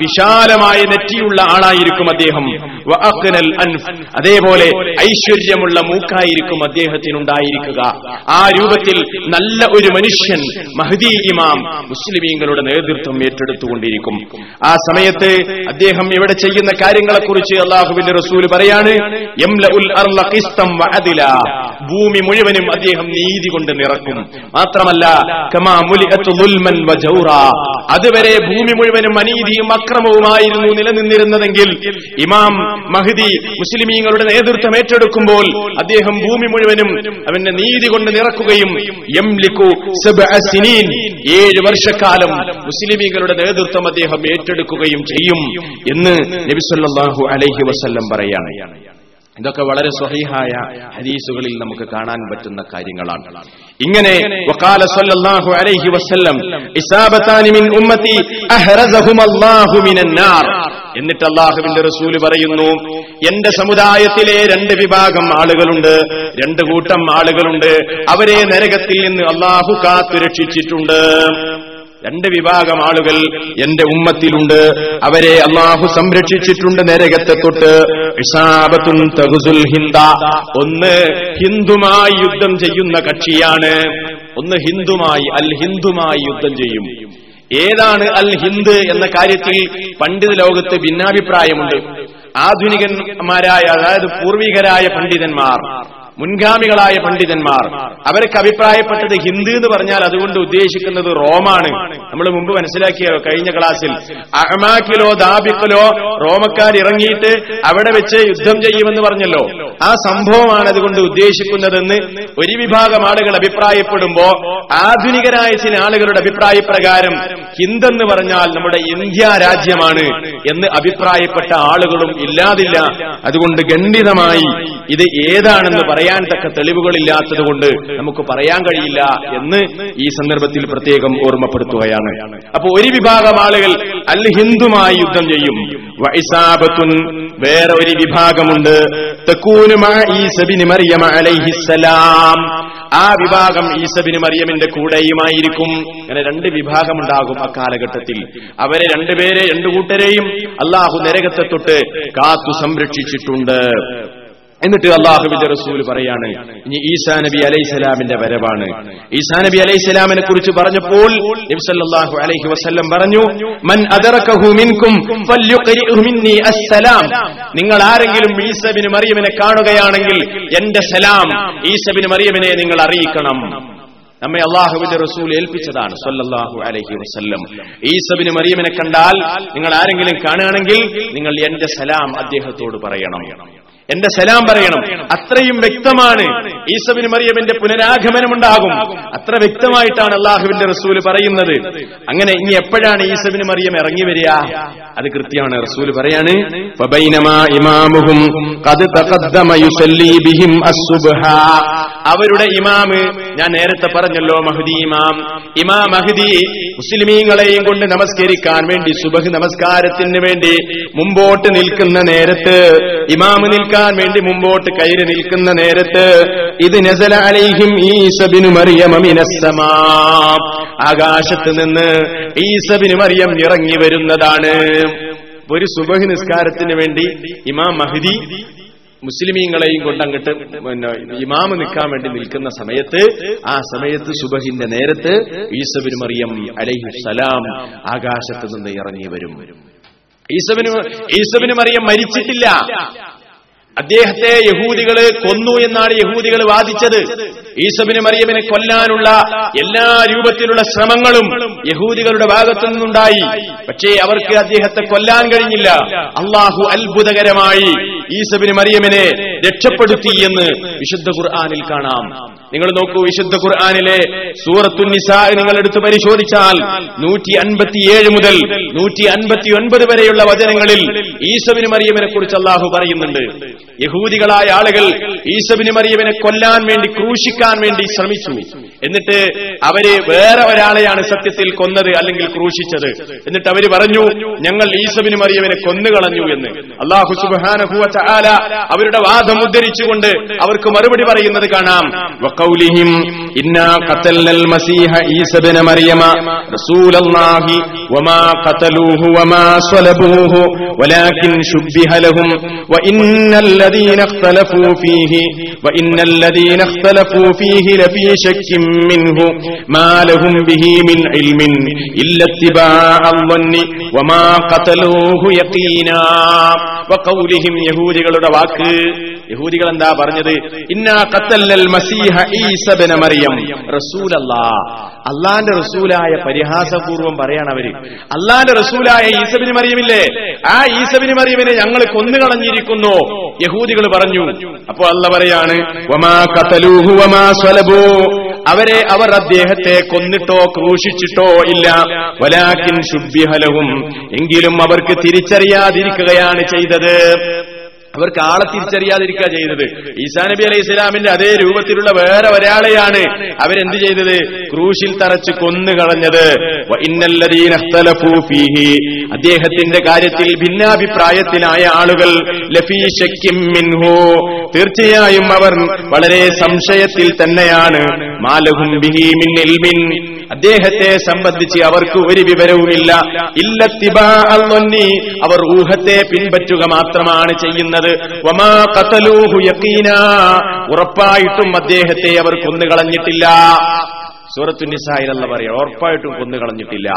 വിശാലമായ നെറ്റിയുള്ള ആളായിരിക്കും അദ്ദേഹം. അൻഫ് അതേപോലെ ഐശ്വര്യമുള്ള മൂക്കായിരിക്കും അദ്ദേഹത്തിനുണ്ടായിരിക്കുക. ആ രൂപത്തിൽ നല്ല ഒരു മനുഷ്യൻ മഹദി ഇമാം മുസ്ലിമീങ്ങളുടെ നേതൃത്വം ഏറ്റെടുത്തുകൊണ്ടിരിക്കും. ആ സമയത്ത് അദ്ദേഹം ഇവിടെ ചെയ്യുന്ന കാര്യങ്ങളെക്കുറിച്ച് അള്ളാഹുവിന്റെ റസൂൽ പറയാണ് ഭൂമി മുഴുവനും അദ്ദേഹം നീതി കൊണ്ട് നിറക്കും. മാത്രമല്ല അതുവരെ ഭൂമി മുഴുവനും അനീതിയും അക്രമവുമായിരുന്നു നിലനിന്നിരുന്നതെങ്കിൽ ഇമാം മഹദി മുസ്ലിമീങ്ങളുടെ നേതൃത്വം ഏറ്റെടുക്കുമ്പോൾ അദ്ദേഹം ഭൂമി മുഴുവനും അവന്റെ നീതി കൊണ്ട് നിറക്കുകയും ഏഴ് വർഷക്കാലം മുസ്ലിമീങ്ങളുടെ നേതൃത്വം അദ്ദേഹം ഏറ്റെടുക്കുകയും ചെയ്യും എന്ന് നബി സല്ലല്ലാഹു അലൈഹി വസല്ലം പറയാണ്. ഇതൊക്കെ വളരെ സ്വഹീഹായ ഹദീസുകളിൽ നമുക്ക് കാണാൻ പറ്റുന്ന കാര്യങ്ങളാണ്. ഇങ്ങനെ വഖാല സല്ലല്ലാഹു അലൈഹി വസല്ലം ഇസാബതാനി മിൻ എന്നിട്ട് അള്ളാഹുവിന്റെ റസൂൽ പറയുന്നു എന്റെ സമുദായത്തിലെ രണ്ട് വിഭാഗം ആളുകളുണ്ട് രണ്ട് കൂട്ടം ആളുകളുണ്ട്. അവരെ നരകത്തിൽ നിന്ന് അള്ളാഹു കാത്തു രക്ഷിച്ചിട്ടുണ്ട് രണ്ട് വിഭാഗം ആളുകൾ എന്റെ ഉമ്മത്തിലുണ്ട്. അവരെ അള്ളാഹു സംരക്ഷിച്ചിട്ടുണ്ട് നരകത്തെ തൊട്ട്. ഹിന്ദ. ഒന്ന് ഹിന്ദുമായി യുദ്ധം ചെയ്യുന്ന കക്ഷിയാണ്. ഒന്ന് ഹിന്ദുമായി അൽ ഹിന്ദുമായി യുദ്ധം ചെയ്യും. ഏതാണ് അൽ ഹിന്ദ് എന്ന കാര്യത്തിൽ പണ്ഡിത ലോകത്ത് ഭിന്നാഭിപ്രായമുണ്ട്. ആധുനികന്മാരായ അതായത് പൂർവികരായ പണ്ഡിതന്മാർ. മുൻഗാമികളായ പണ്ഡിതന്മാർ. അവർക്ക് അഭിപ്രായപ്പെട്ടത് ഹിന്ദു എന്ന് പറഞ്ഞാൽ അതുകൊണ്ട് ഉദ്ദേശിക്കുന്നത് റോമാണ്. നമ്മൾ മുമ്പ് മനസ്സിലാക്കിയ കഴിഞ്ഞ ക്ലാസ്സിൽ അഹമാക്കിലോ ദാബിക്കലോ റോമക്കാർ ഇറങ്ങിയിട്ട് അവിടെ വെച്ച് യുദ്ധം ചെയ്യുമെന്ന് പറഞ്ഞല്ലോ. ആ സംഭവമാണ് അതുകൊണ്ട് ഉദ്ദേശിക്കുന്നതെന്ന് ഒരു വിഭാഗം ആളുകൾ അഭിപ്രായപ്പെടുമ്പോ ആധുനികരായ ചില ആളുകളുടെ അഭിപ്രായ പ്രകാരം ഹിന്ദെന്ന് പറഞ്ഞാൽ നമ്മുടെ ഇന്ത്യ രാജ്യമാണ് എന്ന് അഭിപ്രായപ്പെട്ട ആളുകളും ഇല്ലാതില്ല. അതുകൊണ്ട് ഖണ്ഡിതമായി ഇത് ഏതാണെന്ന് പറയാൻ തക്ക തെളിവുകളില്ലാത്തത് കൊണ്ട് നമുക്ക് പറയാൻ കഴിയില്ല എന്ന് ഈ സന്ദർഭത്തിൽ പ്രത്യേകം ഓർമ്മപ്പെടുത്തുകയാണ്. അപ്പൊ ഒരു വിഭാഗം ആളുകൾ അൽ ഹിന്ദുമായി യുദ്ധം ചെയ്യും. വൈസാബത്തുൻ വേറെ ഒരു വിഭാഗമുണ്ട്. അലൈഹിസ്സലാം ആ വിഭാഗം ഈസബിന് മറിയമിന്റെ കൂടെയുമായിരിക്കും. അങ്ങനെ രണ്ട് വിഭാഗമുണ്ടാകും കാലഘട്ടത്തിൽ. അവരെ രണ്ടുപേരെ രണ്ടു കൂട്ടരെയും അള്ളാഹു നരകത്തെ തൊട്ട് കാത്തു സംരക്ഷിച്ചിട്ടുണ്ട്. എന്നിട്ട് അള്ളാഹുബിന്റെ റസൂൽ പറയാണ് ഇനി ഈസാ നബി അലൈഹിസ്സലാമിന്റെ വരവാണ്. ഈസാ നബി അലൈഹിസ്സലാമിനെ കുറിച്ച് പറഞ്ഞപ്പോൾ അലൈഹി വസല്ലം പറഞ്ഞു മൻ മിൻകും മിന്നി അസ്സലാം. നിങ്ങൾ ആരെങ്കിലും ഈസബിന് മറിയമിനെ കാണുകയാണെങ്കിൽ എന്റെ സലാം ഈസബിന് മറിയമിനെ നിങ്ങൾ അറിയിക്കണം. നമ്മെ അള്ളാഹുവിന്റെ റസൂൽ ഏൽപ്പിച്ചതാണ് സല്ലല്ലാഹു അലൈഹി വസല്ലം. ഈസബിന് മറിയമിനെ കണ്ടാൽ നിങ്ങൾ ആരെങ്കിലും കാണുകയാണെങ്കിൽ നിങ്ങൾ എന്റെ സലാം അദ്ദേഹത്തോട് പറയണം. എന്റെ സലാം പറയണം. അത്രയും വ്യക്തമാണ്. ഈസബിന് മറിയമിന്റെ പുനരാഗമനമുണ്ടാകും. അത്ര വ്യക്തമായിട്ടാണ് അള്ളാഹുവിന്റെ റസൂൽ പറയുന്നത്. അങ്ങനെ ഇനി എപ്പോഴാണ് ഈസബിന് മറിയം ഇറങ്ങി വരിക? അത് കൃത്യമാണ്. റസൂൽ പറയാണ് ഇമാമുഹും അവരുടെ ഇമാമ് ഞാൻ നേരത്തെ പറഞ്ഞല്ലോ മഹദി ഇമാം. ഇമാം മഹദി മുസ്ലിമീങ്ങളെയും കൊണ്ട് നമസ്കരിക്കാൻ വേണ്ടി സുബഹ് നമസ്കാരത്തിന് വേണ്ടി മുമ്പോട്ട് നിൽക്കുന്ന നേരത്ത് ഇമാമ് നിൽക്കാൻ വേണ്ടി മുമ്പോട്ട് കയ്യിൽ നിൽക്കുന്ന നേരത്ത് ഇത് നസല അലൈഹിം ഈസബിനു മറിയം മിനസ്സമാ. ആകാശത്ത് നിന്ന് ഈസബിന് മറിയം ഇറങ്ങി വരുന്നതാണ്. ഒരു സുബഹ് നിസ്കാരത്തിന് വേണ്ടി ഇമാം മഹദി മുസ്ലിമീങ്ങളെയും കൊണ്ട് അങ്ങോട്ട് പിന്നെ ഇമാമ് നിൽക്കാൻ വേണ്ടി നിൽക്കുന്ന സമയത്ത് ആ സമയത്ത് സുബഹിന്റെ നേരത്ത് ഈസബിന് മറിയം അലൈഹി സലാം ആകാശത്ത് നിന്ന് ഇറങ്ങി വരും. ഈസബിന് ഈസബിന് മറിയം മരിച്ചിട്ടില്ല. അദ്ദേഹത്തെ യഹൂദികൾ കൊന്നു എന്നാണ് യഹൂദികൾ വാദിച്ചത്. ഈസബിന് മറിയമിനെ കൊല്ലാനുള്ള എല്ലാ രൂപത്തിലുള്ള ശ്രമങ്ങളും യഹൂദികളുടെ ഭാഗത്തു നിന്നുണ്ടായി. പക്ഷേ അവർക്ക് അദ്ദേഹത്തെ കൊല്ലാൻ കഴിഞ്ഞില്ല. അള്ളാഹു അത്ഭുതകരമായി ഈസബിന് മറിയമിനെ രക്ഷപ്പെടുത്തി എന്ന് വിശുദ്ധ ഖുർആാനിൽ കാണാം. നിങ്ങൾ നോക്കൂ വിശുദ്ധ ഖുർആാനിലെ സൂറത്തു നിങ്ങൾ എടുത്തു പരിശോധിച്ചാൽ നൂറ്റി അൻപത്തിയേഴ് മുതൽ നൂറ്റി അൻപത്തി ഒൻപത് വരെയുള്ള വചനങ്ങളിൽ ഈസബിന് മറിയമിനെ കുറിച്ച് അള്ളാഹു പറയുന്നുണ്ട്. യഹൂദികളായ ആളുകൾ ഈസബിന് മറിയമിനെ കൊല്ലാൻ വേണ്ടി ക്രൂശിക്കാൻ വേണ്ടി ശ്രമിച്ചു. എന്നിട്ട് അവർ വേറെ ഒരാളെയാണ് സത്യത്തിൽ കൊന്നത് അല്ലെങ്കിൽ ക്രൂശിച്ചത്. എന്നിട്ട് അവർ പറഞ്ഞു ഞങ്ങൾ ഈസബിന് മറിയമിനെ കൊന്നുകളഞ്ഞു എന്ന്. അള്ളാഹു സുബാന അവരുടെ വാദം ഉദ്ധരിച്ചുകൊണ്ട് അവർക്ക് മറുപടി പറയുന്നത് കാണാം. വഖൗലിഹിം ഇന്നാ ഖതൽനൽ മസീഹ ഈസ ഇബ്ന മറിയമ റസൂലല്ലാഹി വമാ ഖതലൂഹു വമാ സ്വലബൂഹു വലാകിൻ ശുബ്ബിഹ ലഹും വഇന്നൽ ലദീന اختلفوا فيه وإن الذين اختلفوا فيه لفي شك منه ما لهم به من علم إلا اتباع الظن وما قتلوه يقينا وقولهم യഹൂദികളുടെ വാക്ക് യഹൂദികൾ എന്താ പറഞ്ഞത്? ഇന്നാ മസീഹ മറിയം. റസൂലല്ലാ. അള്ളാന്റെ റസൂലായ പരിഹാസപൂർവം പറയാണ് അവർ. അള്ളാന്റെ റസൂലായ ഈസബിന് മറിയമില്ലേ? ആ ഈസബിന് മറിയമിനെ ഞങ്ങൾ കൊന്നുകളഞ്ഞിരിക്കുന്നു. യഹൂദികൾ പറഞ്ഞു. അപ്പോ അല്ല പറയാണ് വമാ വമാ അവരെ അവർ അദ്ദേഹത്തെ കൊന്നിട്ടോ ക്രൂശിച്ചിട്ടോ ഇല്ല. വലാക്കിൻ ശുദ്ധിഹലവും എങ്കിലും അവർക്ക് തിരിച്ചറിയാതിരിക്കുകയാണ് ചെയ്തത്. അവർക്ക് ആളെ തിരിച്ചറിയാതിരിക്കുക ചെയ്തത്. ഈസാ നബി അലൈഹി ഇസ്ലാമിന്റെ അതേ രൂപത്തിലുള്ള വേറെ ഒരാളെയാണ് അവരെന്ത് ചെയ്തത്? ക്രൂശിൽ തറച്ച് ഇഖ്തലഫൂ ഫീഹി. അദ്ദേഹത്തിന്റെ കാര്യത്തിൽ ഭിന്നാഭിപ്രായത്തിലായ ആളുകൾ മിൻഹു. തീർച്ചയായും അവർ വളരെ സംശയത്തിൽ തന്നെയാണ്. മാലഹും ഇൽമിൻ. അദ്ദേഹത്തെ സംബന്ധിച്ച് അവർക്ക് ഒരു വിവരവുമില്ല. ഇല്ലത്തിബാ അന്നൊന്നി അവർ ഊഹത്തെ പിൻപറ്റുക മാത്രമാണ് ചെയ്യുന്നത്. വമാ ഖതലൂഹു യഖീനാ. ഉറപ്പായിട്ടും അദ്ദേഹത്തെ അവർ കൊന്നുകളഞ്ഞിട്ടില്ല. സൂറത്തു നിസായിലല്ല പറയാം ഉറപ്പായിട്ടും കൊന്നുകളഞ്ഞിട്ടില്ല.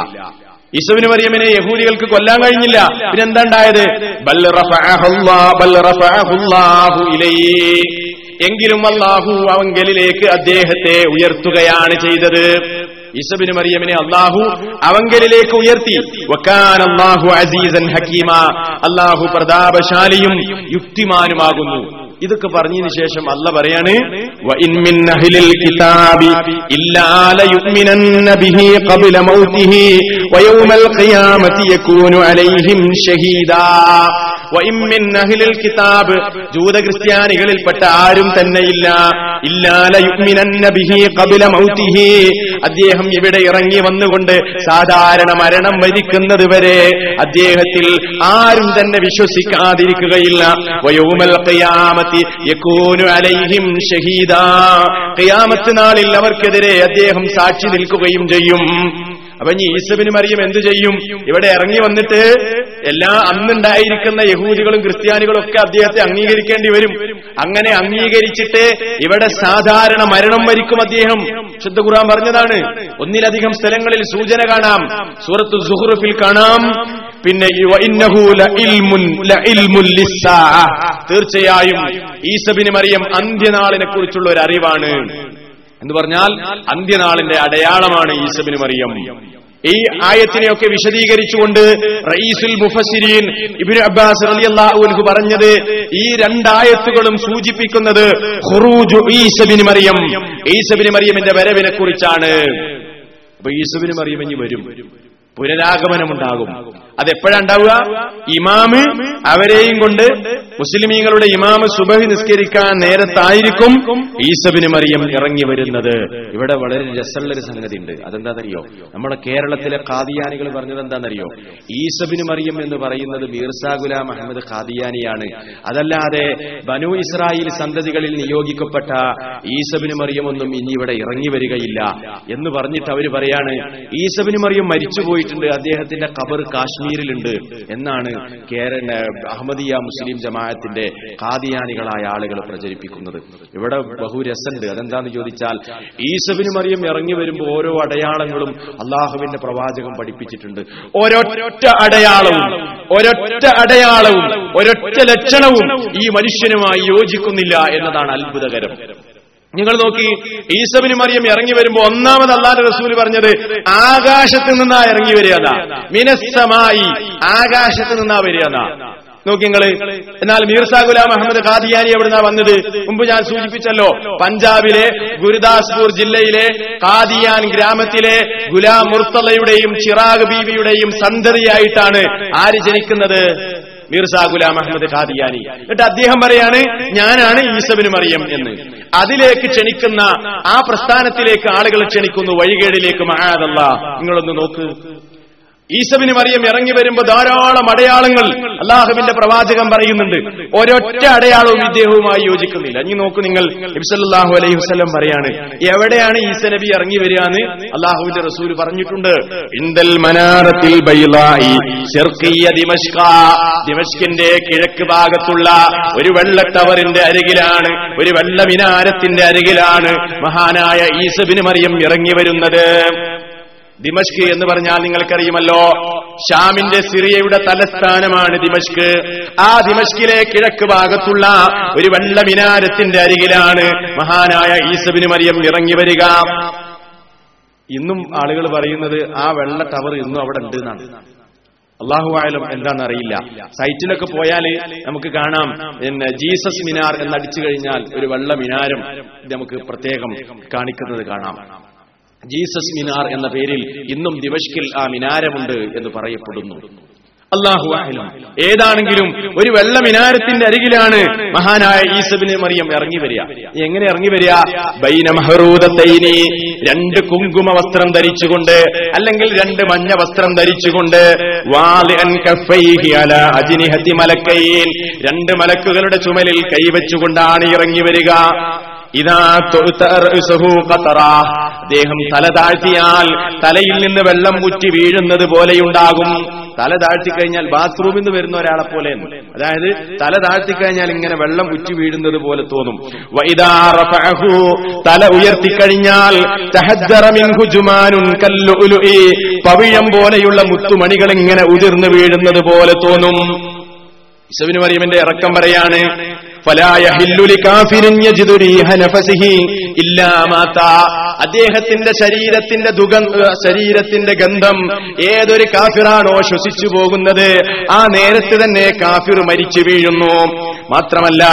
ഈസുവിന് മറിയമ്മനെ യഹൂദികൾക്ക് കൊല്ലാൻ കഴിഞ്ഞില്ല. പിന്നെന്താ ഉണ്ടായത്? ബൽ റഫഅഹുല്ലാ ബൽ റഫഅഹുല്ലാഹു ഇലൈഹി എങ്കിലും അള്ളാഹു അവങ്കലിലേക്ക് അദ്ദേഹത്തെ ഉയർത്തുകയാണ് ചെയ്തത്. ഈസബിന് മറിയമിനെ അള്ളാഹു അവങ്കലിലേക്ക് ഉയർത്തി. വക്കാൻ അള്ളാഹു അസീസൻ ഹക്കീമ. അള്ളാഹു പ്രതാപശാലിയും യുക്തിമാനുമാകുന്നു. ഇതൊക്കെ പറഞ്ഞതിന് ശേഷം അല്ല പറയാണ് "വഇൻ മിൻ അഹ്ലിൽ കിതാബി ഇല്ലാ ലയുഅ്മിനന്ന ബിഹി ഖബ്ല മൗതിഹി വയൗമൽ ഖിയാമത്തി യകൂനു അലൈഹിം ഷഹീദാ. വഇൻ മിൻ അഹ്ലിൽ കിതാബ് ജൂത ക്രിസ്ത്യാനികളിൽപ്പെട്ട ആരും തന്നെയില്ല. അദ്ദേഹം ഇവിടെ ഇറങ്ങി വന്നുകൊണ്ട് സാധാരണ മരണം വരിക്കുന്നത് വരെ അദ്ദേഹത്തിൽ ആരും തന്നെ വിശ്വസിക്കാതിരിക്കുകയില്ല. വയൗമൽ ഖിയാമത്തി യകൂനു അലൈഹിം നാളിൽ അവർക്കെതിരെ അദ്ദേഹം സാക്ഷി നിൽക്കുകയും ചെയ്യും. അപ്പൊ ഇനി ഈസബിന് മറിയം എന്ത് ചെയ്യും? ഇവിടെ ഇറങ്ങി വന്നിട്ട് എല്ലാ അന്നുണ്ടായിരിക്കുന്ന യഹൂദികളും ക്രിസ്ത്യാനികളും ഒക്കെ അദ്ദേഹത്തെ അംഗീകരിക്കേണ്ടി വരും. അങ്ങനെ അംഗീകരിച്ചിട്ട് ഇവിടെ സാധാരണ മരണം വരിക്കും അദ്ദേഹം. ശുദ്ധ ഖുർആൻ പറഞ്ഞതാണ്. ഒന്നിലധികം സ്ഥലങ്ങളിൽ സൂചന കാണാം. സൂറത്ത് സുഹൃഫിൽ കാണാം. പിന്നെ. തീർച്ചയായും ഈസബിന് മറിയം അന്ത്യനാളിനെ കുറിച്ചുള്ള ഒരു അറിവാണ്. എന്ന് പറഞ്ഞാൽ അന്ത്യനാളിന്റെ അടയാളമാണ് ഈസബിന് മറിയം. ഈ ആയത്തിനെയൊക്കെ വിശദീകരിച്ചുകൊണ്ട് റയീസുൽ മുഫസിരീൻ ഇബിൻ അബ്ബാസ് റളിയല്ലാഹു അൻഹു പറഞ്ഞത് ഈ രണ്ടായത്തുകളും സൂചിപ്പിക്കുന്നത് ഖുറൂജു ഈസബിന് മറിയം ഈസബിന് മറിയമിന്റെ വരവിനെ കുറിച്ചാണ്. അപ്പൊ ഈസബിന് മറിയം ഇനി വരും. പുനരാഗമനമുണ്ടാകും. അതെപ്പോഴാണ്ടാവുക? ഇമാമ് അവരെയും കൊണ്ട് മുസ്ലിമീങ്ങളുടെ ഇമാമ് സുബഹി നിസ്കരിക്കാൻ നേരത്തായിരിക്കും ഈസബിന് മറിയം ഇറങ്ങി വരുന്നത്. ഇവിടെ വളരെ രസമുള്ള ഒരു സംഗതി ഉണ്ട് അതെന്താണെന്നറിയോ നമ്മുടെ കേരളത്തിലെ ഖാദിയാനികൾ പറഞ്ഞത് എന്താണെന്നറിയോ ഈസബിന് മറിയം എന്ന് പറയുന്നത് മീർസാ ഗുലാം അഹമ്മദ് ഖാദിയാനിയാണ്. അതല്ലാതെ ബനു ഇസ്രായേൽ സന്തതികളിൽ നിയോഗിക്കപ്പെട്ട ഈസബിന് മറിയം ഒന്നും ഇനി ഇവിടെ ഇറങ്ങി വരികയില്ല എന്ന് പറഞ്ഞിട്ട് അവർ പറയാണ് ഈസബിന് മറിയം മരിച്ചു പോയിട്ടുണ്ട് അദ്ദേഹത്തിന്റെ കബർ ഖബർ കാശ്മീരിലുണ്ട് എന്നാണ് കേരള അഹമ്മദിയ മുസ്ലിം ജമാഅത്തിന്റെ ഖാദിയാനികളായ ആളുകൾ പ്രചരിപ്പിക്കുന്നത്. ഇവിടെ ബഹുരസുണ്ട്. അതെന്താന്ന് ചോദിച്ചാൽ ഈസബിന് മറിയം ഇറങ്ങി വരുമ്പോൾ ഓരോ അടയാളങ്ങളും അള്ളാഹുവിന്റെ പ്രവാചകം പഠിപ്പിച്ചിട്ടുണ്ട്. ഒരൊറ്റ അടയാളവും ഒരൊറ്റ അടയാളവും ഒരൊറ്റ ലക്ഷണവും ഈ മനുഷ്യനുമായി യോജിക്കുന്നില്ല എന്നതാണ് അത്ഭുതകരം. നിങ്ങൾ നോക്കി ഈസബിന് മറിയം ഇറങ്ങി വരുമ്പോ ഒന്നാമത് അള്ളാന്റെ റസൂൽ പറഞ്ഞത് ആകാശത്ത് നിന്നാ ഇറങ്ങി വരികതാ മിനസ്സമായി ആകാശത്ത് നിന്നാ വരികതാ നോക്കി നിങ്ങൾ എന്നാൽ മീർസാ ഗുലാം അഹമ്മദ് ഖാദിയാനി എവിടുന്നാ വന്നത്? മുമ്പ് ഞാൻ സൂചിപ്പിച്ചല്ലോ പഞ്ചാബിലെ ഗുരുദാസ്പൂർ ജില്ലയിലെ ഖാദിയാൻ ഗ്രാമത്തിലെ ഗുലാം മുർത്തലയുടെയും ചിറാഗ് ബീവിയുടെയും സന്തതിയായിട്ടാണ് ആര് ജനിക്കുന്നത്? മീർസാ ഗുലാം അഹമ്മദ് ഖാദിയാനി. എന്നിട്ട് അദ്ദേഹം പറയാണ് ഞാനാണ് ഈസബിന് മറിയം എന്ന്. അതിലേക്ക് ക്ഷണിക്കുന്ന ആ പ്രസ്ഥാനത്തിലേക്ക് ആളുകൾ ക്ഷണിക്കുന്നു. വഴികേടിലേക്ക് മഹാദല്ല. നിങ്ങളൊന്ന് നോക്ക്. ഈസബിന് മറിയം ഇറങ്ങി വരുമ്പോ ധാരാളം അടയാളങ്ങൾ അള്ളാഹുവിന്റെ പ്രവാചകം പറയുന്നുണ്ട്. ഒരൊറ്റ അടയാളവും ഇദ്ദേഹവുമായി യോജിക്കുന്നില്ല. ഇനി നോക്കൂ നിങ്ങൾ ഇബ്സല്ലാഹു അലൈഹി വസ്ലം പറയാണ് എവിടെയാണ് ഈസ നബി ഇറങ്ങി വരിക എന്ന് അള്ളാഹുവിന്റെ റസൂൽ പറഞ്ഞിട്ടുണ്ട് ഇന്ദൽ മനാറത്തിൽ ദിമഷ്കിന്റെ കിഴക്ക് ഭാഗത്തുള്ള ഒരു വെള്ള ടവറിന്റെ അരികിലാണ് ഒരു വെള്ള മിനാരത്തിന്റെ അരികിലാണ് മഹാനായ ഈസബിന് മറിയം ഇറങ്ങി വരുന്നത്. ദിമഷ്ക് എന്ന് പറഞ്ഞാൽ നിങ്ങൾക്കറിയുമല്ലോ. ഷാമിന്റെ സിറിയയുടെ തലസ്ഥാനമാണ് ദിമഷ്ക്. ആ ദിമഷ്കിലെ കിഴക്ക് ഭാഗത്തുള്ള ഒരു വെള്ള മിനാരത്തിന്റെ അരികിലാണ് മഹാനായ ഈസബിന് മറിയം ഇറങ്ങി വരിക. ഇന്നും ആളുകൾ പറയുന്നത് ആ വെള്ള ടവർ ഇന്നും അവിടെ ഉണ്ട് എന്നാണ്. അള്ളാഹു ആയാലും എന്താണെന്ന് അറിയില്ല. സൈറ്റിലൊക്കെ പോയാൽ നമുക്ക് കാണാം. പിന്നെ ജീസസ് മിനാർ എന്നടിച്ചു കഴിഞ്ഞാൽ ഒരു വെള്ള മിനാരം നമുക്ക് പ്രത്യേകം കാണിക്കുന്നത് കാണാം. ജീസസ് മിനാർ എന്ന പേരിൽ ഇന്നും ദിവഷ്കിൽ ആ മിനാരമുണ്ട് എന്ന് പറയപ്പെടുന്നു. അള്ളാഹു. ഏതാണെങ്കിലും ഒരു വെള്ള മിനാരത്തിന്റെ അരികിലാണ് മഹാനായ ഈസബിന് മറിയം ഇറങ്ങി വരിക. എങ്ങനെ ഇറങ്ങി വരിക? ബൈന മഹറൂദത്തൈനി രണ്ട് കുങ്കുമ വസ്ത്രം ധരിച്ചുകൊണ്ട് അല്ലെങ്കിൽ രണ്ട് മഞ്ഞ വസ്ത്രം ധരിച്ചുകൊണ്ട് രണ്ട് മലക്കുകളുടെ ചുമലിൽ കൈവച്ചുകൊണ്ടാണ് ഇറങ്ങി വരിക. അദ്ദേഹം തല താഴ്ത്തിയാൽ തലയിൽ നിന്ന് വെള്ളം കുറ്റി വീഴുന്നത് പോലെയുണ്ടാകും. തല താഴ്ത്തിക്കഴിഞ്ഞാൽ ബാത്റൂമിൽ നിന്ന് വരുന്ന ഒരാളെ പോലെ. അതായത് തല താഴ്ത്തിക്കഴിഞ്ഞാൽ ഇങ്ങനെ വെള്ളം കുറ്റി വീഴുന്നത് പോലെ തോന്നും. തല ഉയർത്തിക്കഴിഞ്ഞാൽ പവിഴം പോലെയുള്ള മുത്തുമണികൾ ഇങ്ങനെ ഉതിർന്നു വീഴുന്നത് പോലെ തോന്നും. ഇസവിന് മറിയമിന്റെ ഇറക്കം പറയാണ് അദ്ദേഹത്തിന്റെ ശരീരത്തിന്റെ ദുഗന്ധ ശരീരത്തിന്റെ ഗന്ധം ഏതൊരു കാഫിറാണോ ശ്വസിച്ചു പോകുന്നത് ആ നേരത്ത് തന്നെ കാഫിർ മരിച്ചു വീഴുന്നു. മാത്രമല്ല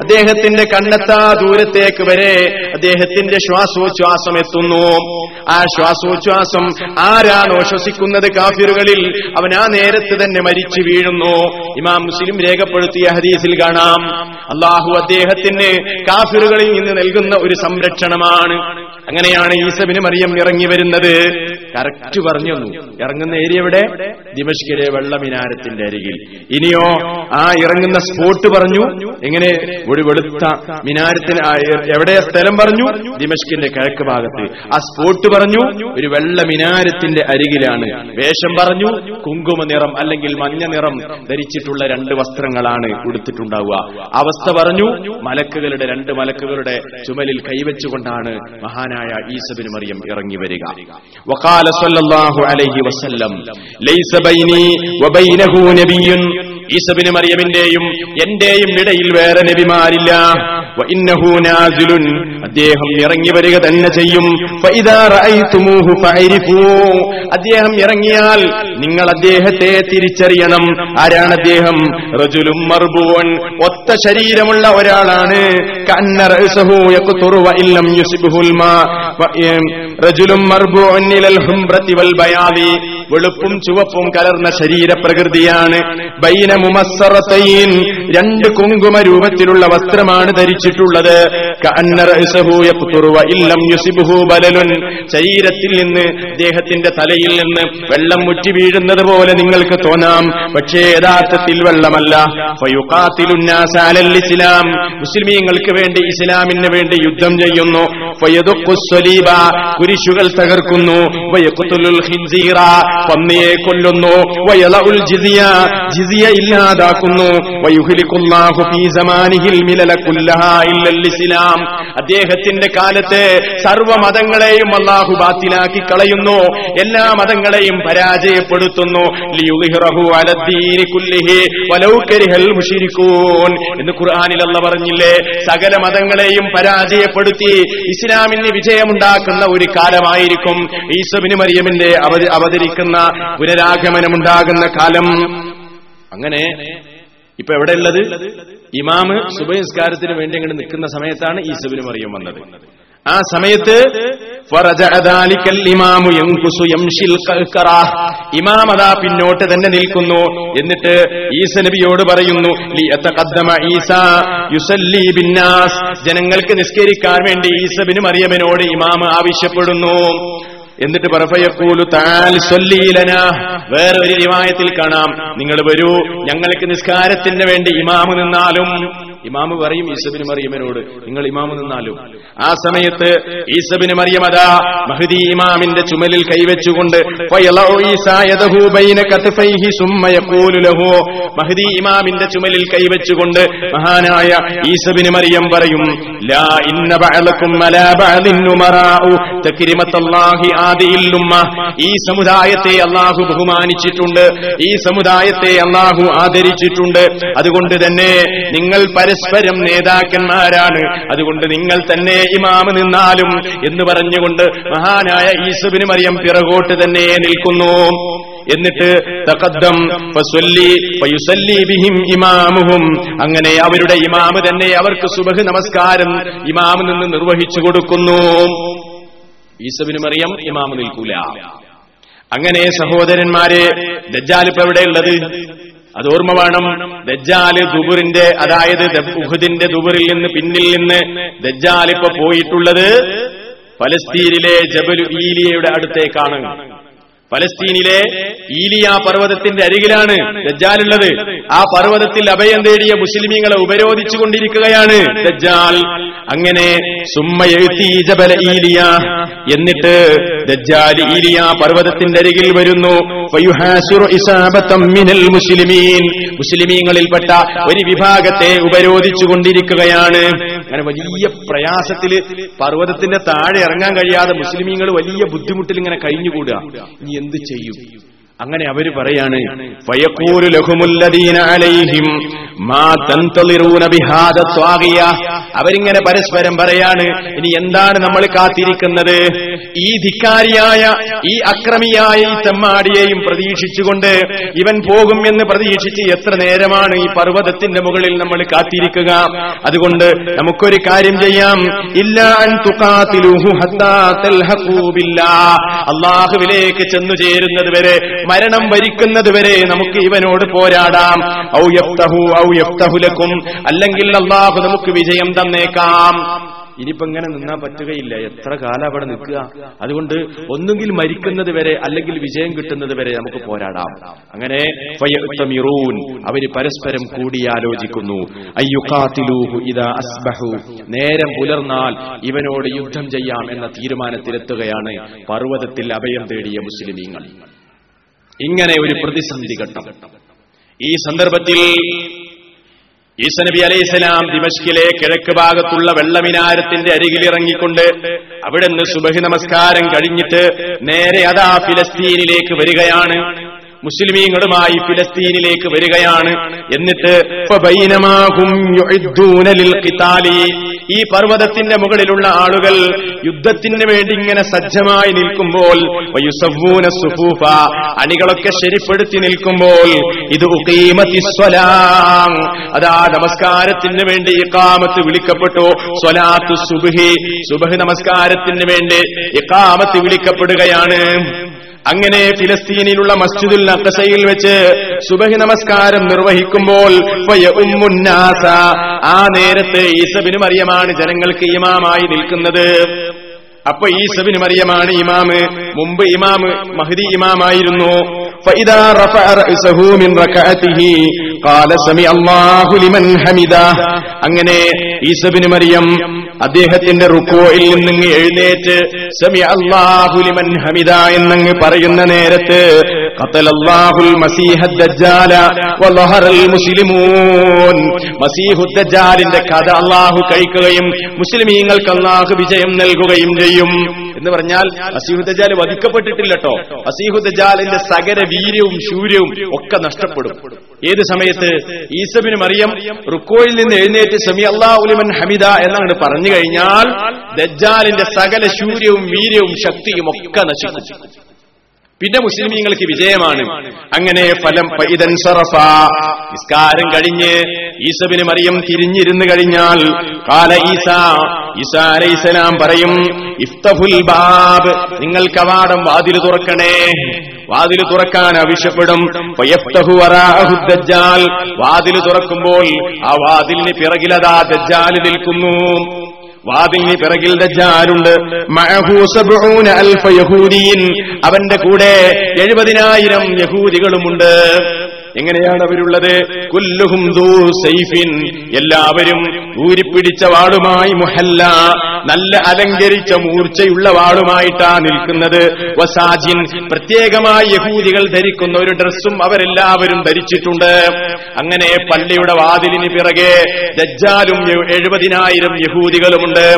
അദ്ദേഹത്തിന്റെ കണ്ണെത്താ ദൂരത്തേക്ക് വരെ അദ്ദേഹത്തിന്റെ ശ്വാസോച്ഛ്വാസം എത്തുന്നു. ആ ശ്വാസോച്ഛ്വാസം ആരാണോ ശ്വസിക്കുന്നത് കാഫിറുകളിൽ അവൻ ആ നേരത്ത് തന്നെ മരിച്ചു വീഴുന്നു. ഇമാം മുസ്ലിം രേഖപ്പെടുത്തിയ ഹദീസിൽ കാണാം. അള്ളാഹു അദ്ദേഹത്തിന് കാഫിറുകളിൽ നിന്ന് നൽകുന്ന ഒരു സംരക്ഷണമാണ്. അങ്ങനെയാണ് ഈസബിന് മറിയം ഇറങ്ങി വരുന്നത്. കറക്റ്റ് പറഞ്ഞു ഇറങ്ങുന്ന ഏരിയ എവിടെ? ദിമഷ്കിലെ വെള്ളമിനാരത്തിന്റെ അരികിൽ. ഇനിയോ ആ ഇറങ്ങുന്ന സ്പോട്ട് പറഞ്ഞു. എങ്ങനെ? ഒരു വെളുത്ത മിനാരത്തിന് എവിടെ? സ്ഥലം പറഞ്ഞു. ദിമഷ്കിന്റെ കിഴക്ക് ഭാഗത്ത്. ആ സ്പോട്ട് പറഞ്ഞു. ഒരു വെള്ള മിനാരത്തിന്റെ അരികിലാണ്. വേഷം പറഞ്ഞു. കുങ്കുമ നിറം അല്ലെങ്കിൽ മഞ്ഞ നിറം ധരിച്ചിട്ടുള്ള രണ്ട് വസ്ത്രങ്ങളാണ് ഉടുത്തിട്ടുണ്ടാവുക. അവസ്ഥ പറഞ്ഞു. മലക്കുകളുടെ രണ്ട് മലക്കുകളുടെ ചുമലിൽ കൈവച്ചുകൊണ്ടാണ് മഹാനായ ഈസബിന് മറിയം ഇറങ്ങി വരിക. വഖാല സല്ലല്ലാഹു അലൈഹി വസല്ലം ലൈസ ബൈനി വബൈനഹു നബിയുൻ. ഈസബിന് മറിയമിന്റെയും എന്റെയും ഇടയിൽ വേറെ നബിമാരില്ല. അദ്ദേഹം ഇറങ്ങി വരിക തന്നെ ചെയ്യും. അദ്ദേഹം ഇറങ്ങിയാൽ നിങ്ങൾ അദ്ദേഹത്തെ തിരിച്ചറിയണം. ആരാണ് അദ്ദേഹം? റജുലും മർബുവൻ. ഒത്ത ശരീരമുള്ള ഒരാളാണ്. റജുലും മർബൂൻ വെളുപ്പും ചുവപ്പും കലർന്ന ശരീരപ്രകൃതിയാണ്. ബൈന മുമസ്സറത്തൈൻ രണ്ട് കുങ്കുമ രൂപത്തിലുള്ള വസ്ത്രമാണ് ധരിച്ചിട്ടുള്ളത്. ശരീരത്തിൽ നിന്ന് ദേഹത്തിന്റെ തലയിൽ നിന്ന് വെള്ളം മുറ്റി വീഴുന്നത് പോലെ നിങ്ങൾക്ക് തോന്നാം. പക്ഷേ യഥാർത്ഥത്തിൽ വെള്ളമല്ല. ഇസ്ലാം. മുസ്ലിമീങ്ങൾക്ക് വേണ്ടി ഇസ്ലാമിന് വേണ്ടി യുദ്ധം ചെയ്യുന്നു. കുരിശുകൾ തകർക്കുന്നു. പന്നിയെ കൊല്ലുന്നു. വയലഉൽ ജിസിയ ജിസിയ ഇല്ലാതാക്കുന്നു. ഫീ സമാനിഹിൽ ഇസ്ലാം. അദ്ദേഹത്തിന്റെ കാലത്തെ സർവ മതങ്ങളെയും അള്ളാഹു ബാത്തിലാക്കി കളയുന്നു. എല്ലാ മതങ്ങളെയും പരാജയപ്പെടുത്തുന്നു. എന്ന് ഖുർആനിൽ പറഞ്ഞില്ലേ? സകല മതങ്ങളെയും പരാജയപ്പെടുത്തി ഇസ്ലാമിന് വിജയമുണ്ടാക്കുന്ന ഒരു കാലമായിരിക്കും. ഈസബിന് മറിയമിന്റെ അവത- ഉണ്ടാകുന്ന പുനരാഗമനമുണ്ടാകുന്ന കാലം. അങ്ങനെ ഇപ്പൊ എവിടെയുള്ളത് ഇമാമ് സുബഹിസ്കാരത്തിന് വേണ്ടി അങ്ങോട്ട് നിൽക്കുന്ന സമയത്താണ് ഈസുബിന് മറിയം വന്നത്. ആ സമയത്ത് ഇമാം അതാ പിന്നോട്ട് തന്നെ നിൽക്കുന്നു. എന്നിട്ട് ഈസ നബിയോട് പറയുന്നു ജനങ്ങൾക്ക് നിസ്കരിക്കാൻ വേണ്ടി ഈസബിനും മറിയമ്മനോട് ഇമാം ആവശ്യപ്പെടുന്നു. എന്നിട്ട് പറഫയക്കൂലു താൽ സൊല്ലീലന വേറെ ഒരു റിവായത്തിൽ കാണാം. നിങ്ങൾ വരൂ. ഞങ്ങൾക്ക് നിസ്കാരത്തിന് വേണ്ടി ഇമാമ് നിന്നാലും ഇമാമ് പറയും ഈസബിന് മറിയമ്മനോട് നിങ്ങൾ ഇമാമ് നിന്നാലും. ആ സമയത്ത് ഈസബിന് മറിയമത മഹദി ഇമാമിന്റെ ചുമലിൽ കൈവച്ചുകൊണ്ട് മഹദി ഇമാമിന്റെ ചുമലിൽ കൈവച്ചുകൊണ്ട് മഹാനായ ഈസബിന് മറിയം പറയും ലാ ഇന്ന ഈ സമുദായത്തെ അള്ളാഹു ബഹുമാനിച്ചിട്ടുണ്ട് ഈ സമുദായത്തെ അള്ളാഹു ആദരിച്ചിട്ടുണ്ട്. അതുകൊണ്ട് തന്നെ നിങ്ങൾ പരസ്പരം നേതാക്കന്മാരാണ്. അതുകൊണ്ട് നിങ്ങൾ തന്നെ ഇമാമ് നിന്നാലും എന്ന് പറഞ്ഞുകൊണ്ട് മഹാനായ ഈസുബിന് മറിയം പിറകോട്ട് തന്നെ നിൽക്കുന്നു. എന്നിട്ട് ഫയുസല്ലി ബിഹിം ഇമാമുഹും. അങ്ങനെ അവരുടെ ഇമാമ് തന്നെ അവർക്ക് സുബഹ് നമസ്കാരം ഇമാമ് നിന്ന് നിർവഹിച്ചു കൊടുക്കുന്നു. ഈസബിന് മറിയം ഇമാമ് നിൽക്കൂല. അങ്ങനെ സഹോദരന്മാരെ ദജ്ജാൽ ഇപ്പൊ എവിടെയുള്ളത്? അത് ഓർമ്മ വേണം. ദജ്ജാൽ ദുബുറിന്റെ അതായത് ഉഹുദിന്റെ ദുബുറിൽ നിന്ന് പിന്നിൽ നിന്ന് ദജ്ജാൽ ഇപ്പൊ പോയിട്ടുള്ളത് ഫലസ്തീനിലെ ജബലു ഈലിയയുടെ അടുത്തേക്കാണ്. ഫലസ്തീനിലെ ഈലിയ പർവതത്തിന്റെ അരികിലാണ് ദജ്ജാലുള്ളത്. ആ പർവതത്തിൽ അഭയം തേടിയ മുസ്ലിമീങ്ങളെ ഉപരോധിച്ചു കൊണ്ടിരിക്കുകയാണ് ദജ്ജാൽ. അങ്ങനെ സുമ്മയെഴുത്തി ജബല ഈലിയ. എന്നിട്ട് ദജ്ജാൽ ഈലിയ പർവതത്തിന്റെ അരികിൽ വരുന്നു. മുസ്ലിമീൻ. മുസ്ലിമീങ്ങളിൽപ്പെട്ട ഒരു വിഭാഗത്തെ ഉപരോധിച്ചു കൊണ്ടിരിക്കുകയാണ് അങ്ങനെ വലിയ പ്രയാസത്തിൽ പർവതത്തിന്റെ താഴെ ഇറങ്ങാൻ കഴിയാതെ മുസ്ലിമീങ്ങൾ വലിയ ബുദ്ധിമുട്ടിൽ ഇങ്ങനെ കഴിഞ്ഞുകൂടുക. ഇനി എന്ത് ചെയ്യും? അങ്ങനെ അവർ പറയാണ് അവരിങ്ങനെ പരസ്പരം പറയാണ് ഇനി എന്താണ് നമ്മൾ കാത്തിരിക്കുന്നത്? ഈ ധിക്കാരിയായ ഈ അക്രമിയായ ഈ തെമ്മാടിയെയും പ്രതീക്ഷിച്ചുകൊണ്ട് ഇവൻ പോകും എന്ന് പ്രതീക്ഷിച്ച് എത്ര നേരമാണ് ഈ പർവതത്തിന്റെ മുകളിൽ നമ്മൾ കാത്തിരിക്കുക? അതുകൊണ്ട് നമുക്കൊരു കാര്യം ചെയ്യാം. ഇല്ലാൻ അള്ളാഹുവിലേക്ക് ചെന്നു ചേരുന്നത് വരെ മരണം വരിക്കുന്നത് വരെ നമുക്ക് ഇവനോട് പോരാടാം. ഔ യഫ്തഹു ഔ യഫ്തഹുലക്കും അല്ലെങ്കിൽ അള്ളാഹു നമുക്ക് വിജയം തന്നേക്കാം. ഇനിയിപ്പോ ഇങ്ങനെ നിന്നാൻ പറ്റുകയില്ല. എത്ര കാലം അവിടെ നിൽക്കുക? അതുകൊണ്ട് ഒന്നുകിൽ മരിക്കുന്നത് വരെ അല്ലെങ്കിൽ വിജയം കിട്ടുന്നത് വരെ നമുക്ക് പോരാടാം. അങ്ങനെ അവർ പരസ്പരം കൂടിയാലോചിക്കുന്നു. നേരം പുലർന്നാൽ ഇവനോട് യുദ്ധം ചെയ്യാം എന്ന തീരുമാനത്തിലെത്തുകയാണ് പർവതത്തിൽ അഭയം തേടിയ മുസ്ലിമീങ്ങൾ. ഇങ്ങനെ ഒരു പ്രതിസന്ധി ഘട്ടം. ഈ സന്ദർഭത്തിൽ ഈസനബി നബി അലൈഹിസ്സലാം ദിമഷ്കിലെ കിഴക്ക് ഭാഗത്തുള്ള വെള്ളമിനാരത്തിന്റെ അരികിൽ ഇറങ്ങിക്കൊണ്ട് അവിടെ നിന്ന് സുബഹി നമസ്കാരം കഴിഞ്ഞിട്ട് നേരെ അതാ ഫിലസ്തീനിലേക്ക് വരികയാണ്. മുസ്ലിമീങ്ങളുമായി ഫിലസ്തീനിലേക്ക് വരികയാണ്. എന്നിട്ട്. ഈ പർവതത്തിന്റെ മുകളിലുള്ള ആളുകൾ യുദ്ധത്തിന് വേണ്ടി ഇങ്ങനെ സജ്ജമായി നിൽക്കുമ്പോൾ സുഫൂഫ അണികളൊക്കെ ശരിപ്പെടുത്തി നിൽക്കുമ്പോൾ ഇത് അതാ നമസ്കാരത്തിന് വേണ്ടി ഇഖാമത്ത് വിളിക്കപ്പെട്ടു. സ്വലാത്തു സുബ്ഹി. സുബഹ് നമസ്കാരത്തിന് വേണ്ടി ഇഖാമത്ത് വിളിക്കപ്പെടുകയാണ്. അങ്ങനെ ഫിലസ്തീനിലുള്ള മസ്ജിദുൽ നഖസയിൽ വെച്ച് സുബഹി നമസ്കാരം നിർവഹിക്കുമ്പോൾ ആ നേരത്തെ ഈസബിന് മറിയമാണ് ജനങ്ങൾക്ക് ഇമാമായി നിൽക്കുന്നത്. അപ്പൊ ഈസബിന് മറിയമാണ് ഇമാമ്. മുമ്പ് ഇമാമ് മഹദി ഇമാമായിരുന്നു. അങ്ങനെ ഈസബിന് മറിയം അദ്ദേഹത്തിന്റെ റുക്കോയിൽ നിന്നിങ്ങ് എഴുന്നേറ്റ് സമി അള്ളാഹുലിമൻ ഹമിദ എന്നങ്ങ് പറയുന്ന നേരത്ത് ഖതലല്ലാഹുൽ മസീഹ ദജ്ജാല വളഹറൽ മുസ്ലിമൂൻ. മസീഹു ദജ്ജാലിന്റെ കഥ അള്ളാഹു കഴിക്കുകയും മുസ്ലിമീങ്ങൾക്ക് അള്ളാഹു വിജയം നൽകുകയും ചെയ്യും. എന്ന് പറഞ്ഞാൽ അസീഹു ദജ്ജാൽ വധിക്കപ്പെട്ടിട്ടില്ലട്ടോ. അസീഹു ദജ്ജാലിന്റെ സകല വീര്യവും ശൂര്യവും ഒക്കെ നഷ്ടപ്പെടും. ഏത് സമയത്ത്? ഈസബിന് മറിയം റുക്കോയിൽ നിന്ന് എഴുന്നേറ്റ് സമി അള്ളാഹുലിമൻ ഹമിദ എന്നങ്ങോട്ട് പറഞ്ഞു കഴിഞ്ഞാൽ ദജ്ജാലിന്റെ സകല ശൂര്യവും വീര്യവും ശക്തിയും ഒക്കെ നശിക്കും. പിന്നെ മുസ്ലിമീങ്ങൾക്ക് വിജയമാണ്. അങ്ങനെ ഫലം പൈതൻ സറഫ. നിസ്കാരം കഴിഞ്ഞ് ഈസബിന് മറിയം തിരിഞ്ഞിരുന്നു കഴിഞ്ഞാൽ കാല ഈസ ഈസ അലൈസലാം പറയും ഇഫ്തഫുൽ ബാബ് നിങ്ങൾ കവാടം വാതിൽ തുറക്കണേ. വാതിൽ തുറക്കാൻ ആവശ്യപ്പെടും. വാതിൽ തുറക്കുമ്പോൾ ആ വാതിലിന് പിറകിലതാ ദജ്ജാൽ നിൽക്കുന്നു. വാതിലിന് പിറകിൽ ദജ്ജാലുണ്ട്. അൽഫ അവന്റെ കൂടെ എഴുപതിനായിരം യഹൂദികളുമുണ്ട്. എങ്ങനെയാണ് അവരുള്ളത്? കുല്ലുഹും എല്ലാവരും ഊരിപ്പിടിച്ച വാളുമായി മുഹല്ല. നല്ല അലങ്കരിച്ച മൂർച്ചയുള്ള വാളുമായിട്ടാണ് നിൽക്കുന്നത്. വസാജിൻ പ്രത്യേകമായി യഹൂദികൾ ധരിക്കുന്ന ഒരു ഡ്രസ്സും അവരെല്ലാവരും ധരിച്ചിട്ടുണ്ട്. അങ്ങനെ പള്ളിയുടെ വാതിലിന് പിറകെ ദജ്ജാലും എഴുപതിനായിരം യഹൂദികളുമുണ്ട്.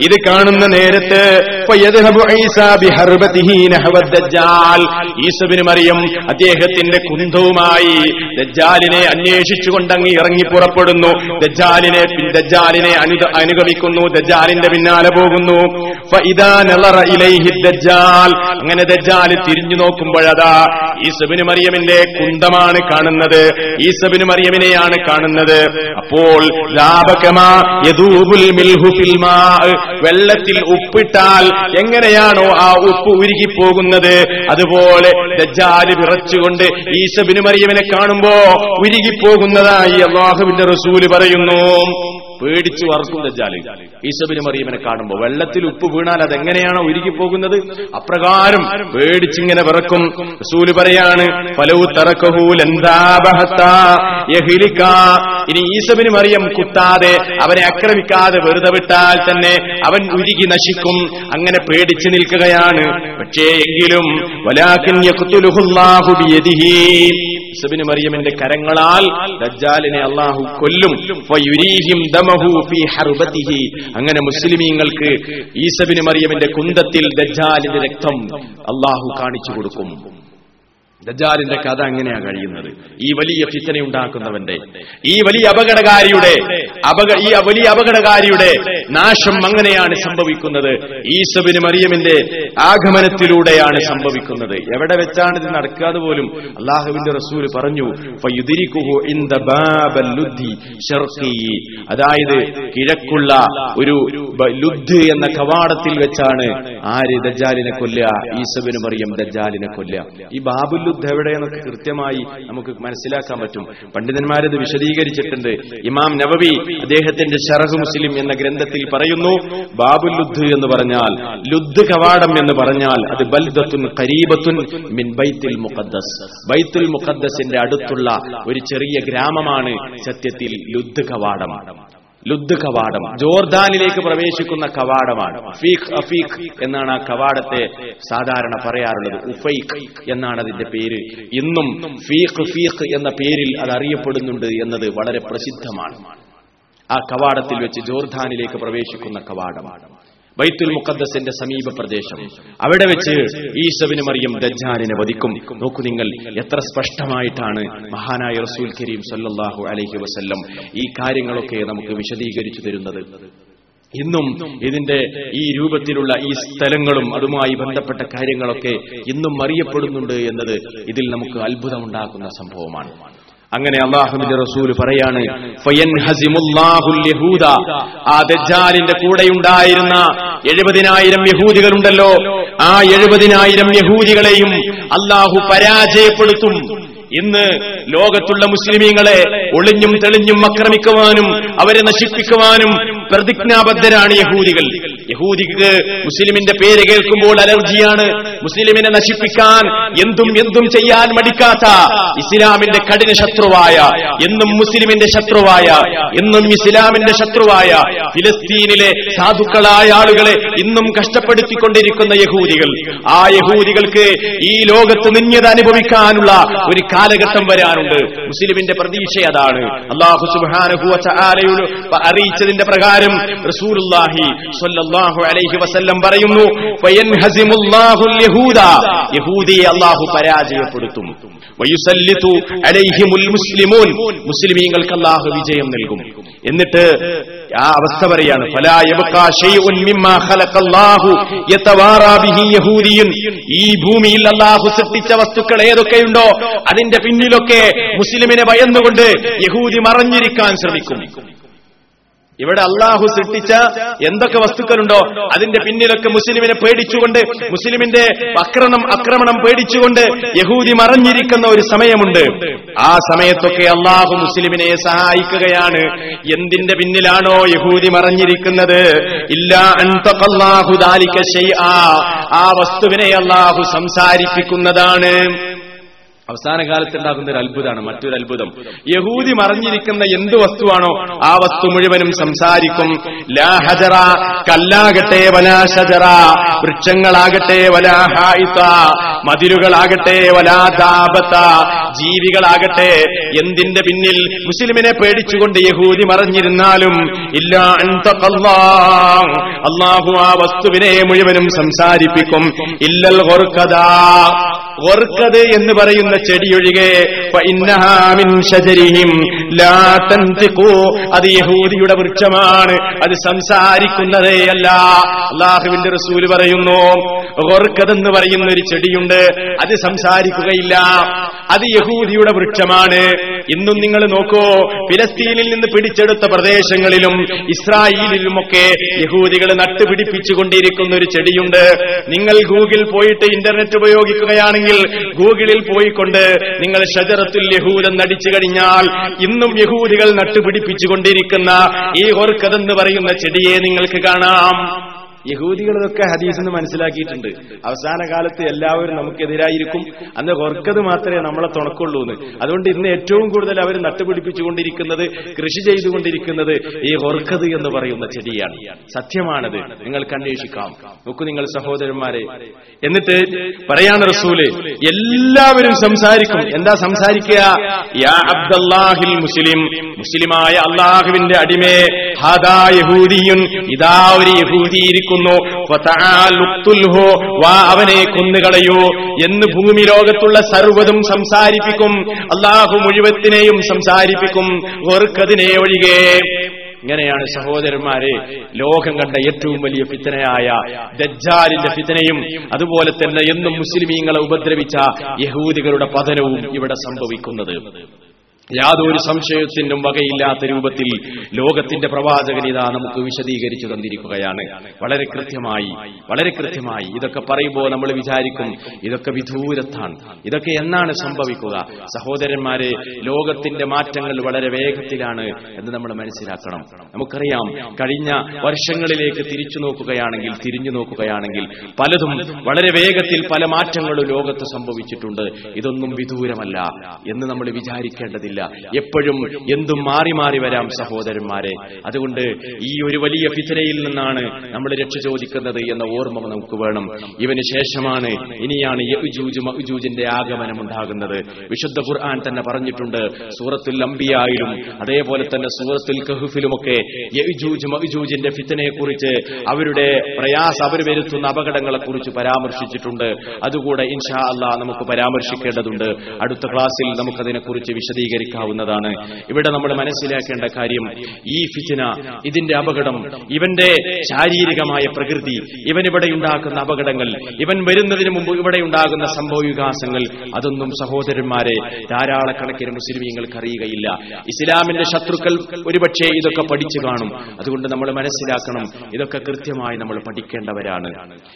ഇത് കാണുന്ന നേരത്ത് ഫയദ്ഹബു ഈസാ ബിഹർബതിഹി നഹവ ദജ്ജാൽ. ഈസബിന് മറിയം അദ്ദേഹത്തിന്റെ കുന്തവുമായി ദജ്ജാലിനെ അന്വേഷിച്ചുകൊണ്ടങ്ങ് ഇറങ്ങി പുറപ്പെടുന്നു. ദജ്ജാലിനെ ദജ്ജാലിനെ അനു- അനുഗമിക്കുന്നു. ദജ്ജാലിന്റെ പിന്നാലെ പോകുന്നു. അങ്ങനെ ദജ്ജാൽ തിരിഞ്ഞു നോക്കുമ്പോഴതാ ഈസബിന് മറിയമിന്റെ കുന്തമാണ് കാണുന്നത്. ഈസബിന് മറിയമിനെയാണ് കാണുന്നത്. അപ്പോൾ വെള്ളത്തിൽ ഉപ്പിട്ടാൽ എങ്ങനെയാണോ ആ ഉപ്പ് ഉരുകിപ്പോകുന്നത്. അതുപോലെ ദജ്ജാൽ വിറച്ചുകൊണ്ട് ഈസബിന് മറിയവനെ കാണുമ്പോ ഉരുകിപ്പോകുന്നതായി അള്ളാഹുവിന്റെ റസൂൽ പറയുന്നു. പേടിച്ചു വറക്കും ദജ്ജാൽ. ഈശബിന് മറിയമ്മനെ കാണുമ്പോ വെള്ളത്തിൽ ഉപ്പ് വീണാൽ അതെങ്ങനെയാണോ പോകുന്നത് അപ്രകാരം പേടിച്ചിങ്ങനെ വിറക്കും. റസൂൽ പറയാണ് പലവു തറക്കഹൂൽ ഇനി ഈശബിന് മറിയം കുത്താതെ അവനെ ആക്രമിക്കാതെ വെറുതെ വിട്ടാൽ തന്നെ അവൻ ഉരുകി നശിക്കും. അങ്ങനെ പേടിച്ചു നിൽക്കുകയാണ്. പക്ഷേ എങ്കിലും വലാകിൻ യഖ്തുലുഹുല്ലാഹു മറിയമിന്റെ കരങ്ങളാൽ ദജ്ജാലിനെ അള്ളാഹു കൊല്ലും. അങ്ങനെ മുസ്ലിമീങ്ങൾക്ക് ഈസബിന് മറിയമിന്റെ കുന്തത്തിൽ ദജ്ജാലിന്റെ രക്തം അള്ളാഹു കാണിച്ചു കൊടുക്കും. ദജാലിന്റെ കഥ അങ്ങനെയാ കഴിയുന്നത്. ഈ വലിയ ഫിത്തന ഉണ്ടാക്കുന്നവന്റെ. ഈ വലിയ അപകടകാരിയുടെ അപക ഈ വലിയ അപകടകാരിയുടെ നാശം അങ്ങനെയാണ് സംഭവിക്കുന്നത്. ഈസബിന് മറിയമിന്റെ ആഗമനത്തിലൂടെയാണ് സംഭവിക്കുന്നത്. എവിടെ വെച്ചാണ് ഇത് നടക്കാതെ പോലും അള്ളാഹുവിന്റെ റസൂൽ പറഞ്ഞു അതായത് കിഴക്കുള്ള ഒരു ലുദ്ധ് ലുദ് എന്ന കവാടത്തിൽ വെച്ചാണ് ആര് ദജാലിനെ കൊല്ലുക? ഈസബിന് മറിയം ദജാലിനെ കൊല്ലുക. ഈ ബാബുൽ ലുദ് എവിടെയെന്നൊക്കെ കൃത്യമായി നമുക്ക് മനസ്സിലാക്കാൻ പറ്റും. പണ്ഡിതന്മാരത് വിശദീകരിച്ചിട്ടുണ്ട്. ഇമാം നവവി അദ്ദേഹത്തിന്റെ ഷറഹ് മുസ്ലിം എന്ന ഗ്രന്ഥത്തിൽ പറയുന്നു ബാബുൽ ലുദ് എന്ന് പറഞ്ഞാൽ ലുദ് കവാടം എന്ന് പറഞ്ഞാൽ അത് ബൽദത്തുൻ കരീബത്തുൻ മിൻ ബൈത്തുൽ മുഖദ്ദസ്. ബൈത്തുൽ മുഖദ്ദസിന്റെ അടുത്തുള്ള ഒരു ചെറിയ ഗ്രാമമാണ് സത്യത്തിൽ ലുദ് കവാടം. ലുദ് കവാടം. ജോർദാനിലേക്ക് പ്രവേശിക്കുന്ന കവാടമാണ്. ഫീഖ് അഫീഖ് എന്നാണ് ആ കവാടത്തെ സാധാരണ പറയാറുള്ളത്. ഉഫൈഖ് എന്നാണ് അതിന്റെ പേര്. ഇന്നും ഫീഖ് ഫീഖ് എന്ന പേരിൽ അത് അറിയപ്പെടുന്നുണ്ട് എന്നത് വളരെ പ്രസിദ്ധമാണ്. ആ കവാടത്തിൽ വെച്ച് ജോർദാനിലേക്ക് പ്രവേശിക്കുന്ന കവാടം. ബൈത്തുൽ മുഖദ്ദസിന്റെ സമീപ പ്രദേശം. അവിടെ വെച്ച് ഈശവിന് മറിയം ദജ്ജാലിനെ വധിക്കും. നോക്കൂ നിങ്ങൾ എത്ര സ്പഷ്ടമായിട്ടാണ് മഹാനായ റസൂൽ കരീം സല്ലാഹു അലഹി വസ്ല്ലം ഈ കാര്യങ്ങളൊക്കെ നമുക്ക് വിശദീകരിച്ചു തരുന്നത്. ഇന്നും ഇതിന്റെ ഈ രൂപത്തിലുള്ള ഈ സ്ഥലങ്ങളും അതുമായി ബന്ധപ്പെട്ട കാര്യങ്ങളൊക്കെ ഇന്നും അറിയപ്പെടുന്നുണ്ട് എന്നത് ഇതിൽ നമുക്ക് അത്ഭുതമുണ്ടാക്കുന്ന സംഭവമാണ്. അങ്ങനെ അള്ളാഹുവിന്റെ റസൂൽ പറയാണ് ആ ദജ്ജാലിന്റെ കൂടെയുണ്ടായിരുന്ന എഴുപതിനായിരം യഹൂദികളുണ്ടല്ലോ. ആ എഴുപതിനായിരം യഹൂദികളെയും അള്ളാഹു പരാജയപ്പെടുത്തും. ഇന്ന് ലോകത്തുള്ള മുസ്ലിമീങ്ങളെ ഒളിഞ്ഞും തെളിഞ്ഞും ആക്രമിക്കുവാനും അവരെ നശിപ്പിക്കുവാനും പ്രതിജ്ഞാബദ്ധരാണ് യഹൂദികൾ. യഹൂദിക്ക് മുസ്ലിമിന്റെ പേര് കേൾക്കുമ്പോൾ അലർജിയാണ്. മുസ്ലിമിനെ നശിപ്പിക്കാൻ എന്തും എന്തും ചെയ്യാൻ മടിക്കാത്ത ഇസ്ലാമിന്റെ കഠിന ശത്രുവായ എന്നും മുസ്ലിമിന്റെ ശത്രുവായ എന്നും ഇസ്ലാമിന്റെ ശത്രുവായ ഫിലസ്തീനിലെ സാധുക്കളായ ആളുകളെ ഇന്നും കഷ്ടപ്പെടുത്തിക്കൊണ്ടിരിക്കുന്ന യഹൂദികൾ. ആ യഹൂദികൾക്ക് ഈ ലോകത്ത് നിന്യത അനുഭവിക്കാനുള്ള ഒരു കാലഘട്ടം വരാനുണ്ട്. മുസ്ലിമിന്റെ പ്രതീക്ഷ അതാണ്. അള്ളാഹു തആലയോട് അറിയിച്ചതിന്റെ പ്രകാരം റസൂലുള്ളാഹി സ്വല്ലല്ലാഹു അലൈഹി വസല്ലം പറയുന്നു യഹൂദിയെ അള്ളാഹു പരാജയപ്പെടുത്തും. അലൈഹിമുൽ മുസ്ലിമൂൻ. മുസ്ലിമീങ്ങൾക്ക് അള്ളാഹു വിജയം നൽകും. എന്നിട്ട് ആ അവസ്ഥ പറയാണ് ഈ ഭൂമിയിൽ അള്ളാഹു സൃഷ്ടിച്ച വസ്തുക്കൾ ഏതൊക്കെയുണ്ടോ അതിന്റെ പിന്നിലൊക്കെ മുസ്ലിമിനെ ഭയന്നുകൊണ്ട് യഹൂദി മറഞ്ഞിരിക്കാൻ ശ്രമിക്കും. ഇവിടെ അള്ളാഹു സൃഷ്ടിച്ച എന്തൊക്കെ വസ്തുക്കളുണ്ടോ അതിന്റെ പിന്നിലൊക്കെ മുസ്ലിമിനെ പേടിച്ചുകൊണ്ട് മുസ്ലിമിന്റെ അക്രമണം ആക്രമണം പേടിച്ചുകൊണ്ട് യഹൂദി മറഞ്ഞിരിക്കുന്ന ഒരു സമയമുണ്ട്. ആ സമയത്തൊക്കെ അള്ളാഹു മുസ്ലിമിനെ സഹായിക്കുകയാണ്. എന്തിന്റെ പിന്നിലാണോ യഹൂദി മറഞ്ഞിരിക്കുന്നത്? ഇല്ല ആ വസ്തുവിനെ അള്ളാഹു സംസാരിപ്പിക്കുന്നതാണ്. അവസാന കാലത്ത് ഉണ്ടാകുന്ന ഒരു അത്ഭുതമാണ് മറ്റൊരു അത്ഭുതം യഹൂദി മറിഞ്ഞിരിക്കുന്ന എന്ത് വസ്തുവാണോ ആ വസ്തു മുഴുവനും സംസാരിക്കും. ലാഹജറ കല്ലാകട്ടെ വലാ ഷജറ വൃക്ഷങ്ങളാകട്ടെ വലാഹായിത്ത മതിലുകളാകട്ടെ വലാ ദാബത്ത ജീവികളാകട്ടെ. എന്തിന്റെ പിന്നിൽ മുസ്ലിമിനെ പേടിച്ചുകൊണ്ട് യഹൂദി മറിഞ്ഞിരുന്നാലും ഇല്ല അള്ളാഹു ആ വസ്തുവിനെ മുഴുവനും സംസാരിപ്പിക്കും. ഇല്ലൽ എന്ന് പറയുന്ന ചെടിയൊഴികെ അത് യഹൂദിയുടെ വൃക്ഷമാണ് അത് സംസാരിക്കുന്നതേ അല്ല. അള്ളാഹുവിന്റെ റസൂൽ പറയുന്നു ഓർക്കതെന്ന് പറയുന്ന ഒരു ചെടിയുണ്ട് അത് സംസാരിക്കുകയില്ല. അത് യഹൂദിയുടെ വൃക്ഷമാണ്. ഇന്നും നിങ്ങൾ നോക്കൂ ഫിലസ്തീനിൽ നിന്ന് പിടിച്ചെടുത്ത പ്രദേശങ്ങളിലും ഇസ്രായേലിലുമൊക്കെ യഹൂദികൾ നട്ടുപിടിപ്പിച്ചുകൊണ്ടിരിക്കുന്ന ഒരു ചെടിയുണ്ട്. നിങ്ങൾ ഗൂഗിൾ പോയിട്ട് ഇന്റർനെറ്റ് ഉപയോഗിക്കുകയാണെങ്കിൽ ഗൂഗിളിൽ പോയിക്കൊണ്ട് നിങ്ങൾ ഷജറത്തുൽ യഹൂദൻ നടിച്ചു കഴിഞ്ഞാൽ ഇന്നും യഹൂദികൾ നട്ടുപിടിപ്പിച്ചുകൊണ്ടിരിക്കുന്ന ഈ ഹൊർക്കതെന്ന് പറയുന്ന ചെടിയെ നിങ്ങൾക്ക് കാണാം. യഹൂദികളൊക്കെ ഹദീസ് എന്ന് മനസ്സിലാക്കിയിട്ടുണ്ട്. അവസാന കാലത്ത് എല്ലാവരും നമുക്കെതിരായിരിക്കും. അന്ന് ഓർക്കത് മാത്രമേ നമ്മളെ തുണക്കുള്ളൂ എന്ന് അതുകൊണ്ട് ഇന്ന് ഏറ്റവും കൂടുതൽ അവർ നട്ടുപിടിപ്പിച്ചുകൊണ്ടിരിക്കുന്നത് കൃഷി ചെയ്തുകൊണ്ടിരിക്കുന്നത് ഈ ഹൊർക്കത് എന്ന് പറയുന്ന ചെടിയാണ്. സത്യമാണത്. നിങ്ങൾക്ക് അന്വേഷിക്കാം. നോക്കൂ നിങ്ങൾ സഹോദരന്മാരെ. എന്നിട്ട് പറയാണ് റസൂൽ എല്ലാവരും സംസാരിക്കും. എന്താ സംസാരിക്കുക? യാ അബ്ദല്ലാഹിൽ മുസ്ലിം മുസ്ലിമായ അള്ളാഹുവിന്റെ അടിമേ ഹാദാ യഹൂദിയുൻ ഇതാ ഒരു യഹൂദി ഇരിക്കുന്നു വാ അവനെ കൊന്നുകളയൂ എന്ന് ഭൂമി ലോകത്തുള്ള സർവതും സംസാരിപ്പിക്കും. അള്ളാഹു മുഴുവത്തിനെയും സംസാരിപ്പിക്കും. വെറുക്കതിനെ ഒഴികെ. ഇങ്ങനെയാണ് സഹോദരന്മാരെ ലോകം കണ്ട ഏറ്റവും വലിയ ഫിത്തനയായ ദജ്ജാലിന്റെ ഫിത്തനയും അതുപോലെ തന്നെ എന്നും മുസ്ലിമീങ്ങളെ ഉപദ്രവിച്ച യഹൂദികളുടെ പതനവും ഇവിടെ സംഭവിക്കുന്നത്. യാതൊരു സംശയത്തിനും വകയില്ലാത്ത രൂപത്തിൽ ലോകത്തിന്റെ പ്രവാചകൻ നമുക്ക് വിശദീകരിച്ചു തന്നിരിക്കുകയാണ്. വളരെ കൃത്യമായി വളരെ കൃത്യമായി. ഇതൊക്കെ പറയുമ്പോൾ നമ്മൾ വിചാരിക്കും ഇതൊക്കെ വിദൂരത്താണ്. ഇതൊക്കെ എന്നാണ് സംഭവിക്കുക? സഹോദരന്മാരെ ലോകത്തിന്റെ മാറ്റങ്ങൾ വളരെ വേഗത്തിലാണ് എന്ന് നമ്മൾ മനസ്സിലാക്കണം. നമുക്കറിയാം കഴിഞ്ഞ വർഷങ്ങളിലേക്ക് തിരിച്ചു നോക്കുകയാണെങ്കിൽ തിരിഞ്ഞു നോക്കുകയാണെങ്കിൽ പലതും വളരെ വേഗത്തിൽ പല മാറ്റങ്ങളും ലോകത്ത് സംഭവിച്ചിട്ടുണ്ട്. ഇതൊന്നും വിദൂരമല്ല എന്ന് നമ്മൾ വിചാരിക്കേണ്ടതില്ല. എപ്പോഴും എന്തും മാറി മാറി വരാം സഹോദരന്മാരെ. അതുകൊണ്ട് ഈ ഒരു വലിയ ഫിത്തനയിൽ നിന്നാണ് നമ്മൾ രക്ഷ ചോദിക്കുന്നത് എന്ന ഓർമ്മ നമുക്ക് വേണം. ഇവന് ശേഷമാണ് ഇനിയാണ് യജൂജിന്റെ ആഗമനം ഉണ്ടാകുന്നത്. വിശുദ്ധ ഖുർആൻ തന്നെ പറഞ്ഞിട്ടുണ്ട് സൂറത്തുൽ അംബിയായിലും അതേപോലെ തന്നെ സൂറത്തുൽ കഹുഫിലുമൊക്കെ യജൂജിന്റെ ഫിത്തനെ കുറിച്ച് അവരുടെ പ്രയാസ അവർ വരുത്തുന്ന അപകടങ്ങളെ കുറിച്ച് പരാമർശിച്ചിട്ടുണ്ട്. അതുകൂടെ ഇൻഷാ അല്ലാ നമുക്ക് പരാമർശിക്കേണ്ടതുണ്ട്. അടുത്ത ക്ലാസ്സിൽ നമുക്കതിനെ കുറിച്ച് വിശദീകരിക്കാവുന്നതാണ് ഇവിടെ നമ്മൾ മനസ്സിലാക്കേണ്ട കാര്യം ഈ ഫിത്തിന ഇതിന്റെ അപകടം ഇവന്റെ ശാരീരികമായ പ്രകൃതി ഇവൻ ഇവിടെ ഉണ്ടാക്കുന്ന അപകടങ്ങൾ ഇവൻ വരുന്നതിന് മുമ്പ് ഇവിടെ ഉണ്ടാകുന്ന സംഭവ വികാസങ്ങൾ അതൊന്നും സഹോദരന്മാരെ ധാരാളക്കണക്കിന് മുസ്ലിമീങ്ങൾക്ക് അറിയുകയില്ല. ഇസ്ലാമിന്റെ ശത്രുക്കൾ ഒരുപക്ഷെ ഇതൊക്കെ പഠിച്ചു കാണും. അതുകൊണ്ട് നമ്മൾ മനസ്സിലാക്കണം ഇതൊക്കെ കൃത്യമായി നമ്മൾ പഠിക്കേണ്ടവരാണ്.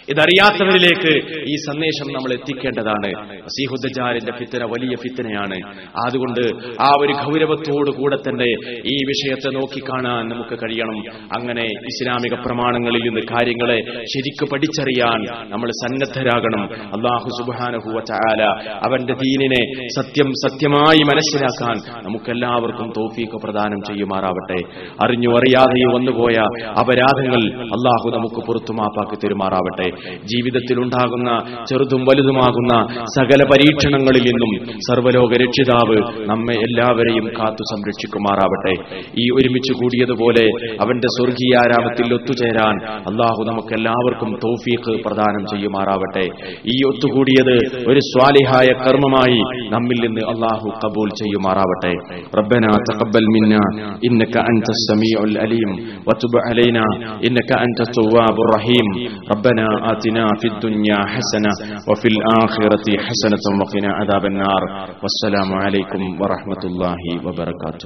ഇതറിയാത്തവരിലേക്ക് ഈ സന്ദേശം നമ്മൾ എത്തിക്കേണ്ടതാണ്. സീഹുദ്ദാലിന്റെ ഫിത്തന വലിയ ഫിത്തനയാണ്. അതുകൊണ്ട് ആ ഒരു ഗൗരവത്തോടു കൂടെ തന്നെ ഈ വിഷയത്തെ നോക്കിക്കാണാൻ നമുക്ക് കഴിയണം. അങ്ങനെ ഇസ്ലാമിക പ്രമാണങ്ങളിൽ നിന്ന് കാര്യങ്ങളെ ശരിക്കു പഠിച്ചറിയാൻ നമ്മൾ സന്നദ്ധരാകണം. അള്ളാഹു സുബാനഹുവ ചാല അവന്റെ ദീനിനെ സത്യം സത്യമായി മനസ്സിലാക്കാൻ നമുക്കെല്ലാവർക്കും തോഫീക്ക് പ്രദാനം ചെയ്യുമാറാവട്ടെ. അറിഞ്ഞു അറിയാതെയോ വന്നുപോയ അപരാധങ്ങൾ അള്ളാഹു നമുക്ക് പുറത്തുമാപ്പാക്കി തരുമാറാവട്ടെ. ജീവിതത്തിൽ ഉണ്ടാകുന്ന ചെറുതും വലുതുമാകുന്ന സകല പരീക്ഷണങ്ങളിൽ നിന്നും സർവലോക രക്ഷിതാവ് നമ്മെ എല്ലാവരെയും കാത്തു സംരക്ഷിക്കുമാറാവട്ടെ ഈ ഒരുമിച്ച് കൂടിയതുപോലെ അവന്റെ സ്വർഗീയാരാമത്തിൽ ഒത്തുചേരാൻ അള്ളാഹു നമുക്ക് എല്ലാവർക്കും തൗഫീഖ് പ്രദാനം ചെയ്യുമാറാവട്ടെ ഈ ഒത്തുകൂടിയത് ഒരു സ്വാലിഹായ കർമ്മമായി നമ്മിൽ നിന്ന് അള്ളാഹു കബൂൽ ചെയ്യുമാറാവട്ടെ ربنا تقبل منا إنك أنت السميع الأليم وتب علينا إنك أنت التواب الرحيم ربنا آتنا في الدنيا حسنة وفي الآخرة حسنة وقنا عذاب النار والسلام عليكم ورحمة اللہ وبرکاتہ۔